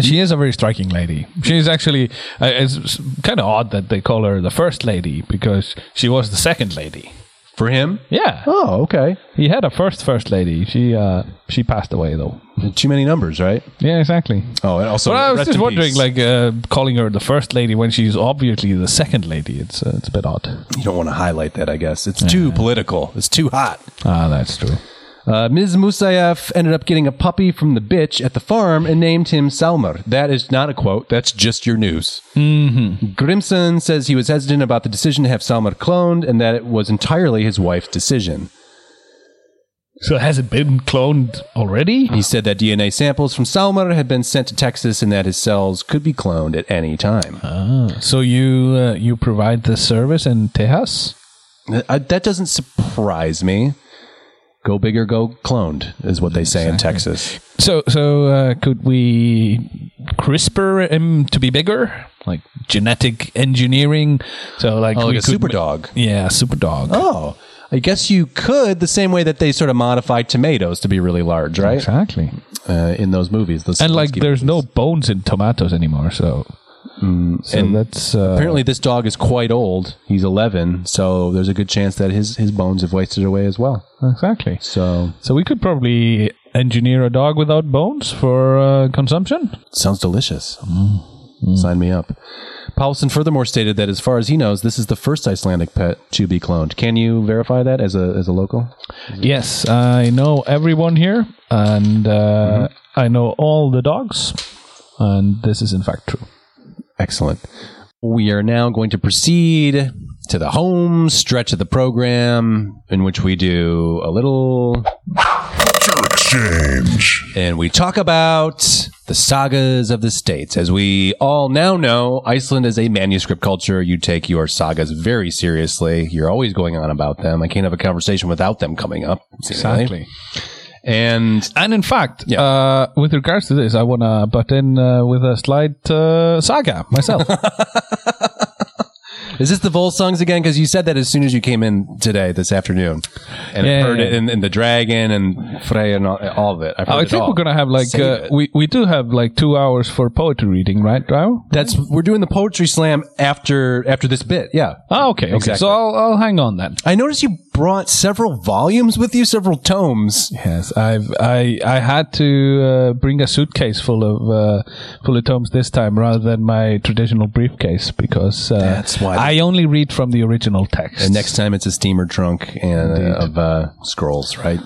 She is a very striking lady. She's actually uh, it's kind of odd that they call her the first lady because she was the second lady. For him? Yeah, Oh, okay. he had a first first lady. She uh she passed away though. Too many numbers, right? Yeah, exactly. Oh, and also, but I was just wondering, like uh, calling her the first lady when she's obviously the second lady. It's uh, it's a bit odd. you don't want to highlight that, I guess. It's too political. It's too hot. Ah, that's true. Uh, Ms. Moussaieff ended up getting a puppy from the bitch at the farm and named him Salmar. That is not a quote. That's just your news. Mm-hmm. Grimsson says he was hesitant about the decision to have Salmar cloned and that it was entirely his wife's decision. So has it been cloned already? He said that DNA samples from Salmer had been sent to Texas and that his cells could be cloned at any time. So you uh, you provide the service in Tejas? Uh, that doesn't surprise me. Go big or go cloned is what they say in Texas. So so uh, could we CRISPR him to be bigger, like genetic engineering? So like Oh, like a super ma- dog. Yeah, super dog. Oh, I guess you could the same way that they sort of modify tomatoes to be really large, right? Exactly. Uh, in those movies, And like, there's no bones in tomatoes anymore. So, so and that's uh, Apparently, this dog is quite old. He's 11, so there's a good chance that his his bones have wasted away as well. exactly. So So we could probably engineer a dog without bones for uh, consumption. sounds delicious. Sign me up. Paulson furthermore stated that as far as he knows, this is the first Icelandic pet to be cloned. Can you verify that as a as a local? Yes, I know everyone here, and uh, I know all the dogs, and this is in fact true. Excellent. We are now going to proceed to the home stretch of the program in which we do a little Exchange. and we talk about the sagas of the states. As we all now know, Iceland is a manuscript culture. You take your sagas very seriously. You're always going on about them. I can't have a conversation without them coming up. seemingly. And And in fact, Yeah. uh, with regards to this, I want to butt in uh, with a slight uh, saga myself. [LAUGHS] is this the Volsungs again? Because you said that as soon as you came in today, this afternoon, and Yeah, heard yeah, it in, in the dragon and Freya and all, all of it. Heard I it think all. we're gonna have like uh, we we do have like two hours for poetry reading, right? That's we're doing the poetry slam after after this bit. Yeah. Oh, okay, okay. Exactly. So I'll I'll hang on then. I noticed you brought several volumes with you, several tomes. Yes, I've I I had to uh, bring a suitcase full of uh, full of tomes this time rather than my traditional briefcase because uh, That's why- I only read from the original text. And next time it's a steamer trunk and uh, of uh, scrolls, right?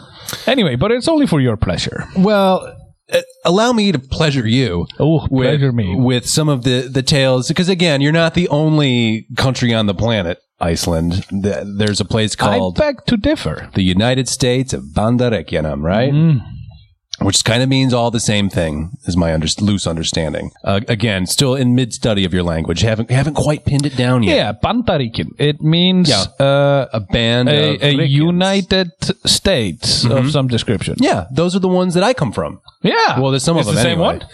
anyway, but it's only for your pleasure. Well, uh, allow me to pleasure you. Oh, with, pleasure me. with some of the the tales because again, you're not the only country on the planet, Iceland. There's a place called I beg to differ. the United States of Bandareikjanam, right? Mm. Which kind of means all the same thing, is my under- loose understanding. Uh, again, still in mid study of your language, haven't haven't quite pinned it down yet. Yeah, Bantarikin. It means Yeah. uh, A band of a, a. United States of some description. Yeah, those are the ones that I come from. Yeah. Well, there's some It's of them the same anyway. one.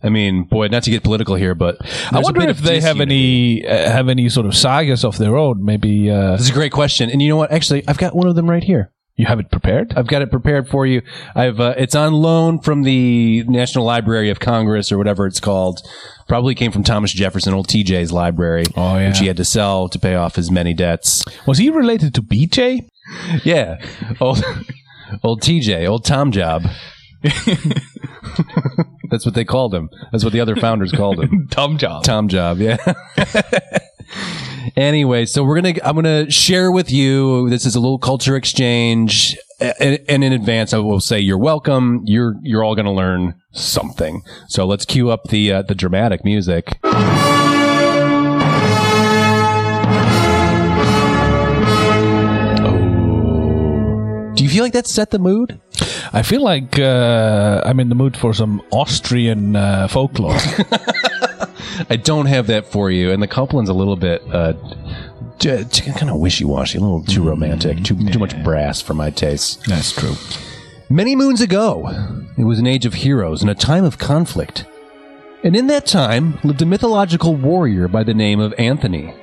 I mean, boy, not to get political here, but I wonder bit if they have any uh, have any sort of sagas of their own. Maybe uh, This is a great question, and you know what? Actually, I've got one of them right here. You have it prepared. I've got it prepared for you. I've uh, it's on loan from the National Library of Congress or whatever it's called. Probably came from Thomas Jefferson, old TJ's library, Oh, yeah. which he had to sell to pay off his many debts. Was he related to BJ? [LAUGHS] Yeah, old [LAUGHS] old TJ, old Tom Job. [LAUGHS] That's what they called him. That's what the other founders called him. Tom Job. Tom Job, yeah. Anyway, so we're gonna I'm gonna share with you. This is a little culture exchange, and, and in advance, I will say you're welcome. You're you're all gonna learn something. So let's cue up the uh, the dramatic music. Oh. Do you feel like that set the mood? I feel like uh, I'm in the mood for some Austrian uh, folklore. [LAUGHS] I don't have that for you, and the Copland's a little bit uh, j- j- kind of wishy-washy, a little too romantic, too too much brass for my taste. That's true. Many moons ago, it was an age of heroes and a time of conflict. And in that time lived a mythological warrior by the name of Anthony,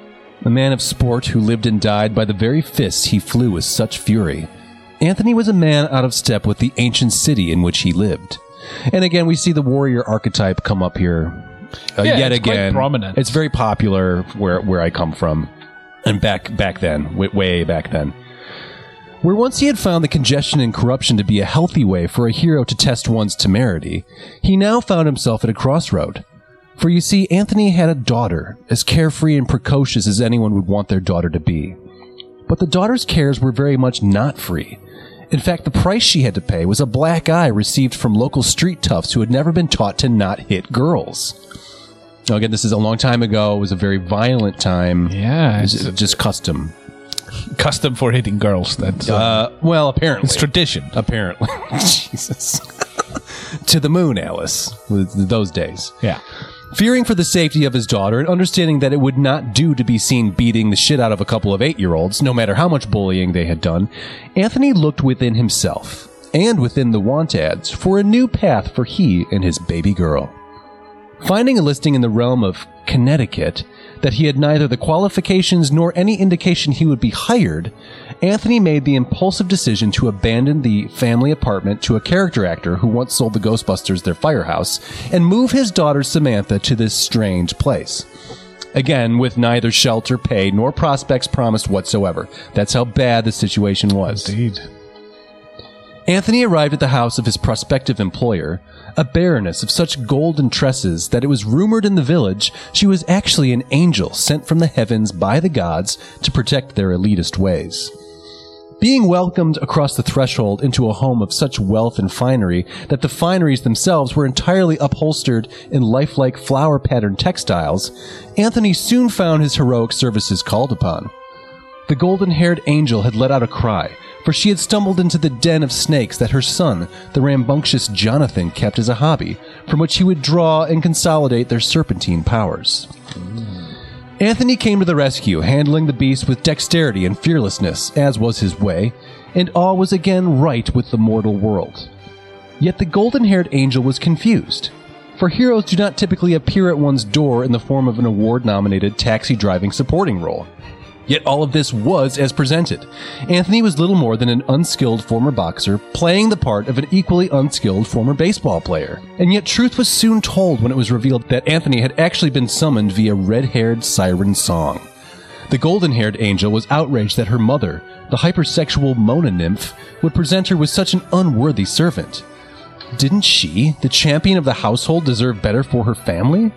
a man of sport who lived and died by the very fists he flew with such fury. Anthony was a man out of step with the ancient city in which he lived. And again, we see the warrior archetype come up here uh, Yeah, yet again. prominent. It's very popular where where I come from, and back back then, way back then. Where once he had found the congestion and corruption to be a healthy way for a hero to test one's temerity, he now found himself at a crossroad. For you see, Anthony had a daughter, as carefree and precocious as anyone would want their daughter to be. But the daughter's cares were very much not free. In fact, the price she had to pay was a black eye received from local street toughs who had never been taught to not hit girls. Now, again, this is a long time ago. It was a very violent time. Yeah, It's it's- just custom. custom for hitting girls. That's uh, Uh, well, apparently. it's tradition. apparently. [LAUGHS] Jesus. [LAUGHS] to the moon, Alice, with those days. Yeah. Fearing for the safety of his daughter and understanding that it would not do to be seen beating the shit out of a couple of eight year olds, no matter how much bullying they had done, Anthony looked within himself and within the want ads for a new path for he and his baby girl. Finding a listing in the realm of Connecticut that he had neither the qualifications nor any indication he would be hired, Anthony made the impulsive decision to abandon the family apartment to a character actor who once sold the Ghostbusters their firehouse and move his daughter Samantha to this strange place. Again, with neither shelter, pay, nor prospects promised whatsoever. That's how bad the situation was. Indeed. Anthony arrived at the house of his prospective employer, a baroness of such golden tresses that it was rumored in the village she was actually an angel sent from the heavens by the gods to protect their elitist ways. Being welcomed across the threshold into a home of such wealth and finery that the fineries themselves were entirely upholstered in lifelike flower patterned textiles, Anthony soon found his heroic services called upon. The golden haired angel had let out a cry, for she had stumbled into the den of snakes that her son, the rambunctious Jonathan, kept as a hobby, from which he would draw and consolidate their serpentine powers. Anthony came to the rescue, handling the beast with dexterity and fearlessness, as was his way, and all was again right with the mortal world. Yet the golden haired angel was confused. For heroes do not typically appear at one's door in the form of an award nominated taxi driving supporting role. Yet all of this was as presented. Anthony was little more than an unskilled former boxer playing the part of an equally unskilled former baseball player. And yet truth was soon told when it was revealed that Anthony had actually been summoned via red haired siren song. The golden haired angel was outraged that her mother, the hypersexual Mona nymph, would present her with such an unworthy servant. Didn't she, the champion of the household, deserve better for her family?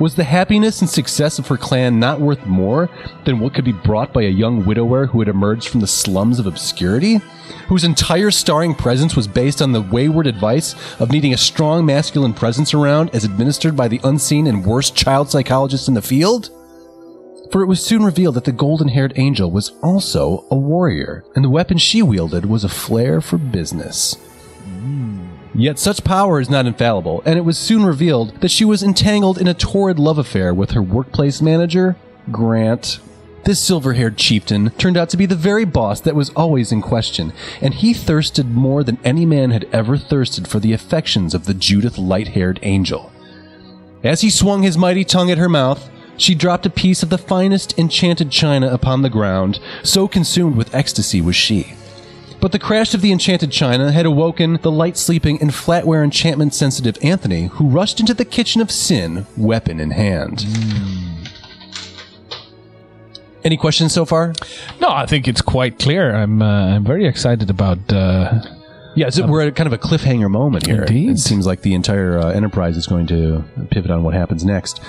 Was the happiness and success of her clan not worth more than what could be brought by a young widower who had emerged from the slums of obscurity? Whose entire starring presence was based on the wayward advice of needing a strong masculine presence around as administered by the unseen and worst child psychologist in the field? For it was soon revealed that the golden haired angel was also a warrior, and the weapon she wielded was a flair for business. Hmm. Yet such power is not infallible, and it was soon revealed that she was entangled in a torrid love affair with her workplace manager, Grant. This silver haired chieftain turned out to be the very boss that was always in question, and he thirsted more than any man had ever thirsted for the affections of the Judith light haired angel. As he swung his mighty tongue at her mouth, she dropped a piece of the finest enchanted china upon the ground, so consumed with ecstasy was she. But the crash of the enchanted china had awoken the light sleeping and flatware enchantment sensitive Anthony, who rushed into the kitchen of sin, weapon in hand. Any questions so far? No, I think it's quite clear. I'm uh, I'm very excited about. Uh, Yeah, so we're at kind of a cliffhanger moment here. Indeed. It seems like the entire uh, enterprise is going to pivot on what happens next.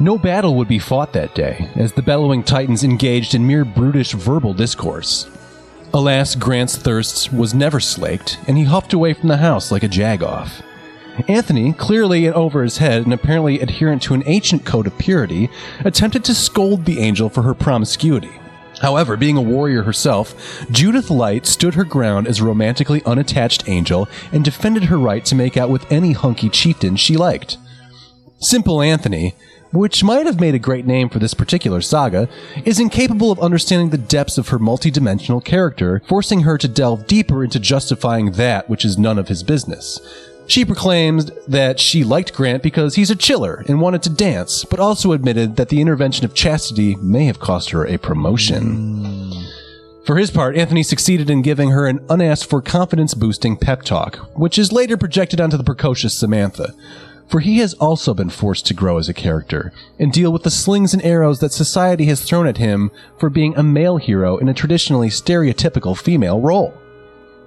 No battle would be fought that day, as the bellowing titans engaged in mere brutish verbal discourse. Alas, Grant's thirst was never slaked, and he huffed away from the house like a jagoff. Anthony, clearly over his head and apparently adherent to an ancient code of purity, attempted to scold the angel for her promiscuity. However, being a warrior herself, Judith Light stood her ground as a romantically unattached angel and defended her right to make out with any hunky chieftain she liked. Simple Anthony, which might have made a great name for this particular saga, is incapable of understanding the depths of her multidimensional character, forcing her to delve deeper into justifying that which is none of his business. She proclaimed that she liked Grant because he's a chiller and wanted to dance, but also admitted that the intervention of chastity may have cost her a promotion. For his part, Anthony succeeded in giving her an unasked for confidence boosting pep talk, which is later projected onto the precocious Samantha. For he has also been forced to grow as a character and deal with the slings and arrows that society has thrown at him for being a male hero in a traditionally stereotypical female role.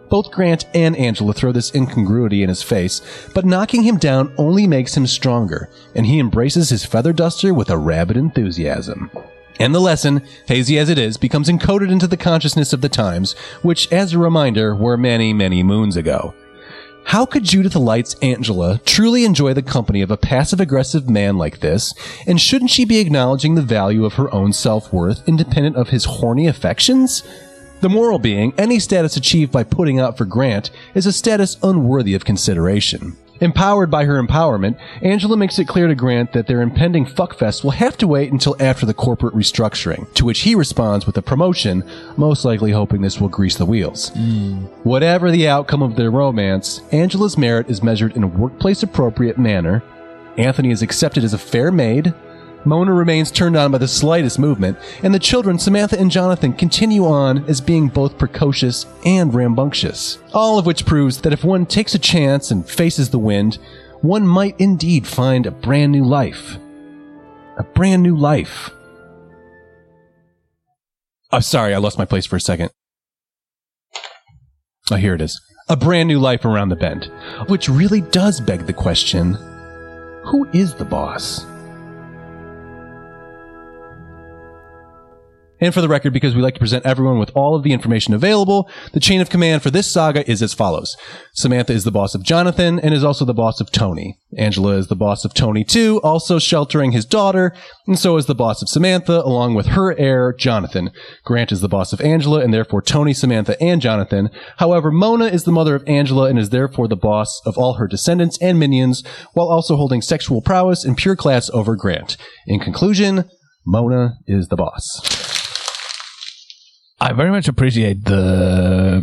Both Grant and Angela throw this incongruity in his face, but knocking him down only makes him stronger, and he embraces his feather duster with a rabid enthusiasm. And the lesson, hazy as it is, becomes encoded into the consciousness of the times, which, as a reminder, were many, many moons ago. How could Judith Light's Angela truly enjoy the company of a passive aggressive man like this? And shouldn't she be acknowledging the value of her own self worth independent of his horny affections? The moral being, any status achieved by putting out for Grant is a status unworthy of consideration. Empowered by her empowerment, Angela makes it clear to Grant that their impending fuckfest will have to wait until after the corporate restructuring, to which he responds with a promotion, most likely hoping this will grease the wheels. Hmm. Whatever the outcome of their romance, Angela's merit is measured in a workplace appropriate manner. Anthony is accepted as a fair maid. Mona remains turned on by the slightest movement, and the children, Samantha and Jonathan, continue on as being both precocious and rambunctious. All of which proves that if one takes a chance and faces the wind, one might indeed find a brand new life. A brand new life. I'm oh, sorry, I lost my place for a second. Oh, here it is. A brand new life around the bend. Which really does beg the question who is the boss? And for the record, because we like to present everyone with all of the information available, the chain of command for this saga is as follows. Samantha is the boss of Jonathan and is also the boss of Tony. Angela is the boss of Tony too, also sheltering his daughter, and so is the boss of Samantha, along with her heir, Jonathan. Grant is the boss of Angela, and therefore Tony, Samantha, and Jonathan. However, Mona is the mother of Angela and is therefore the boss of all her descendants and minions, while also holding sexual prowess and pure class over Grant. In conclusion, Mona is the boss. I very much appreciate the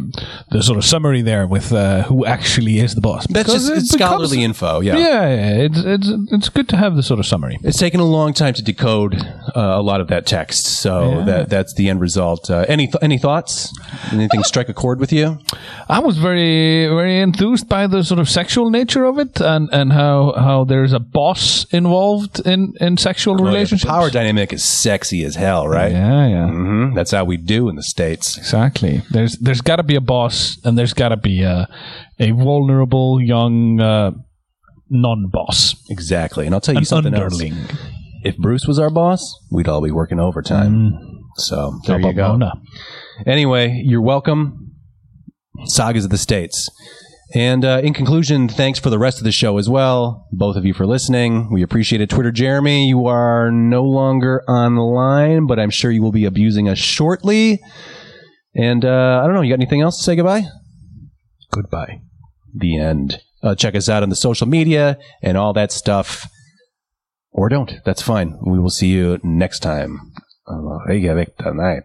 the sort of summary there with uh, who actually is the boss. That's Because just it it's scholarly info, yeah. Yeah, yeah, it's it's it's good to have the sort of summary. It's taken a long time to decode uh, a lot of that text, so Yeah. that that's the end result. Uh, any th- any thoughts? Anything strike a chord with you? I was very very enthused by the sort of sexual nature of it and and how how there's a boss involved in in sexual Oh, yeah, the relationships. power dynamic is sexy as hell, right? Yeah, yeah. hmm That's how we do in the states. Exactly. There's there's got to be a boss, and there's got to be a a vulnerable young uh, non-boss, Exactly. And I'll tell you an something underling. else. If Bruce was our boss, we'd all be working overtime. So there How you go. Anyway, you're welcome. Sagas of the States. And uh, in conclusion, thanks for the rest of the show as well. Both of you for listening. We appreciate it. Twitter Jeremy, you are no longer online, but I'm sure you will be abusing us shortly. And uh, I don't know, you got anything else to say goodbye? Goodbye. The end. Uh, check us out on the social media and all that stuff. Or don't. That's fine. We will see you next time. Reykjavik tonight.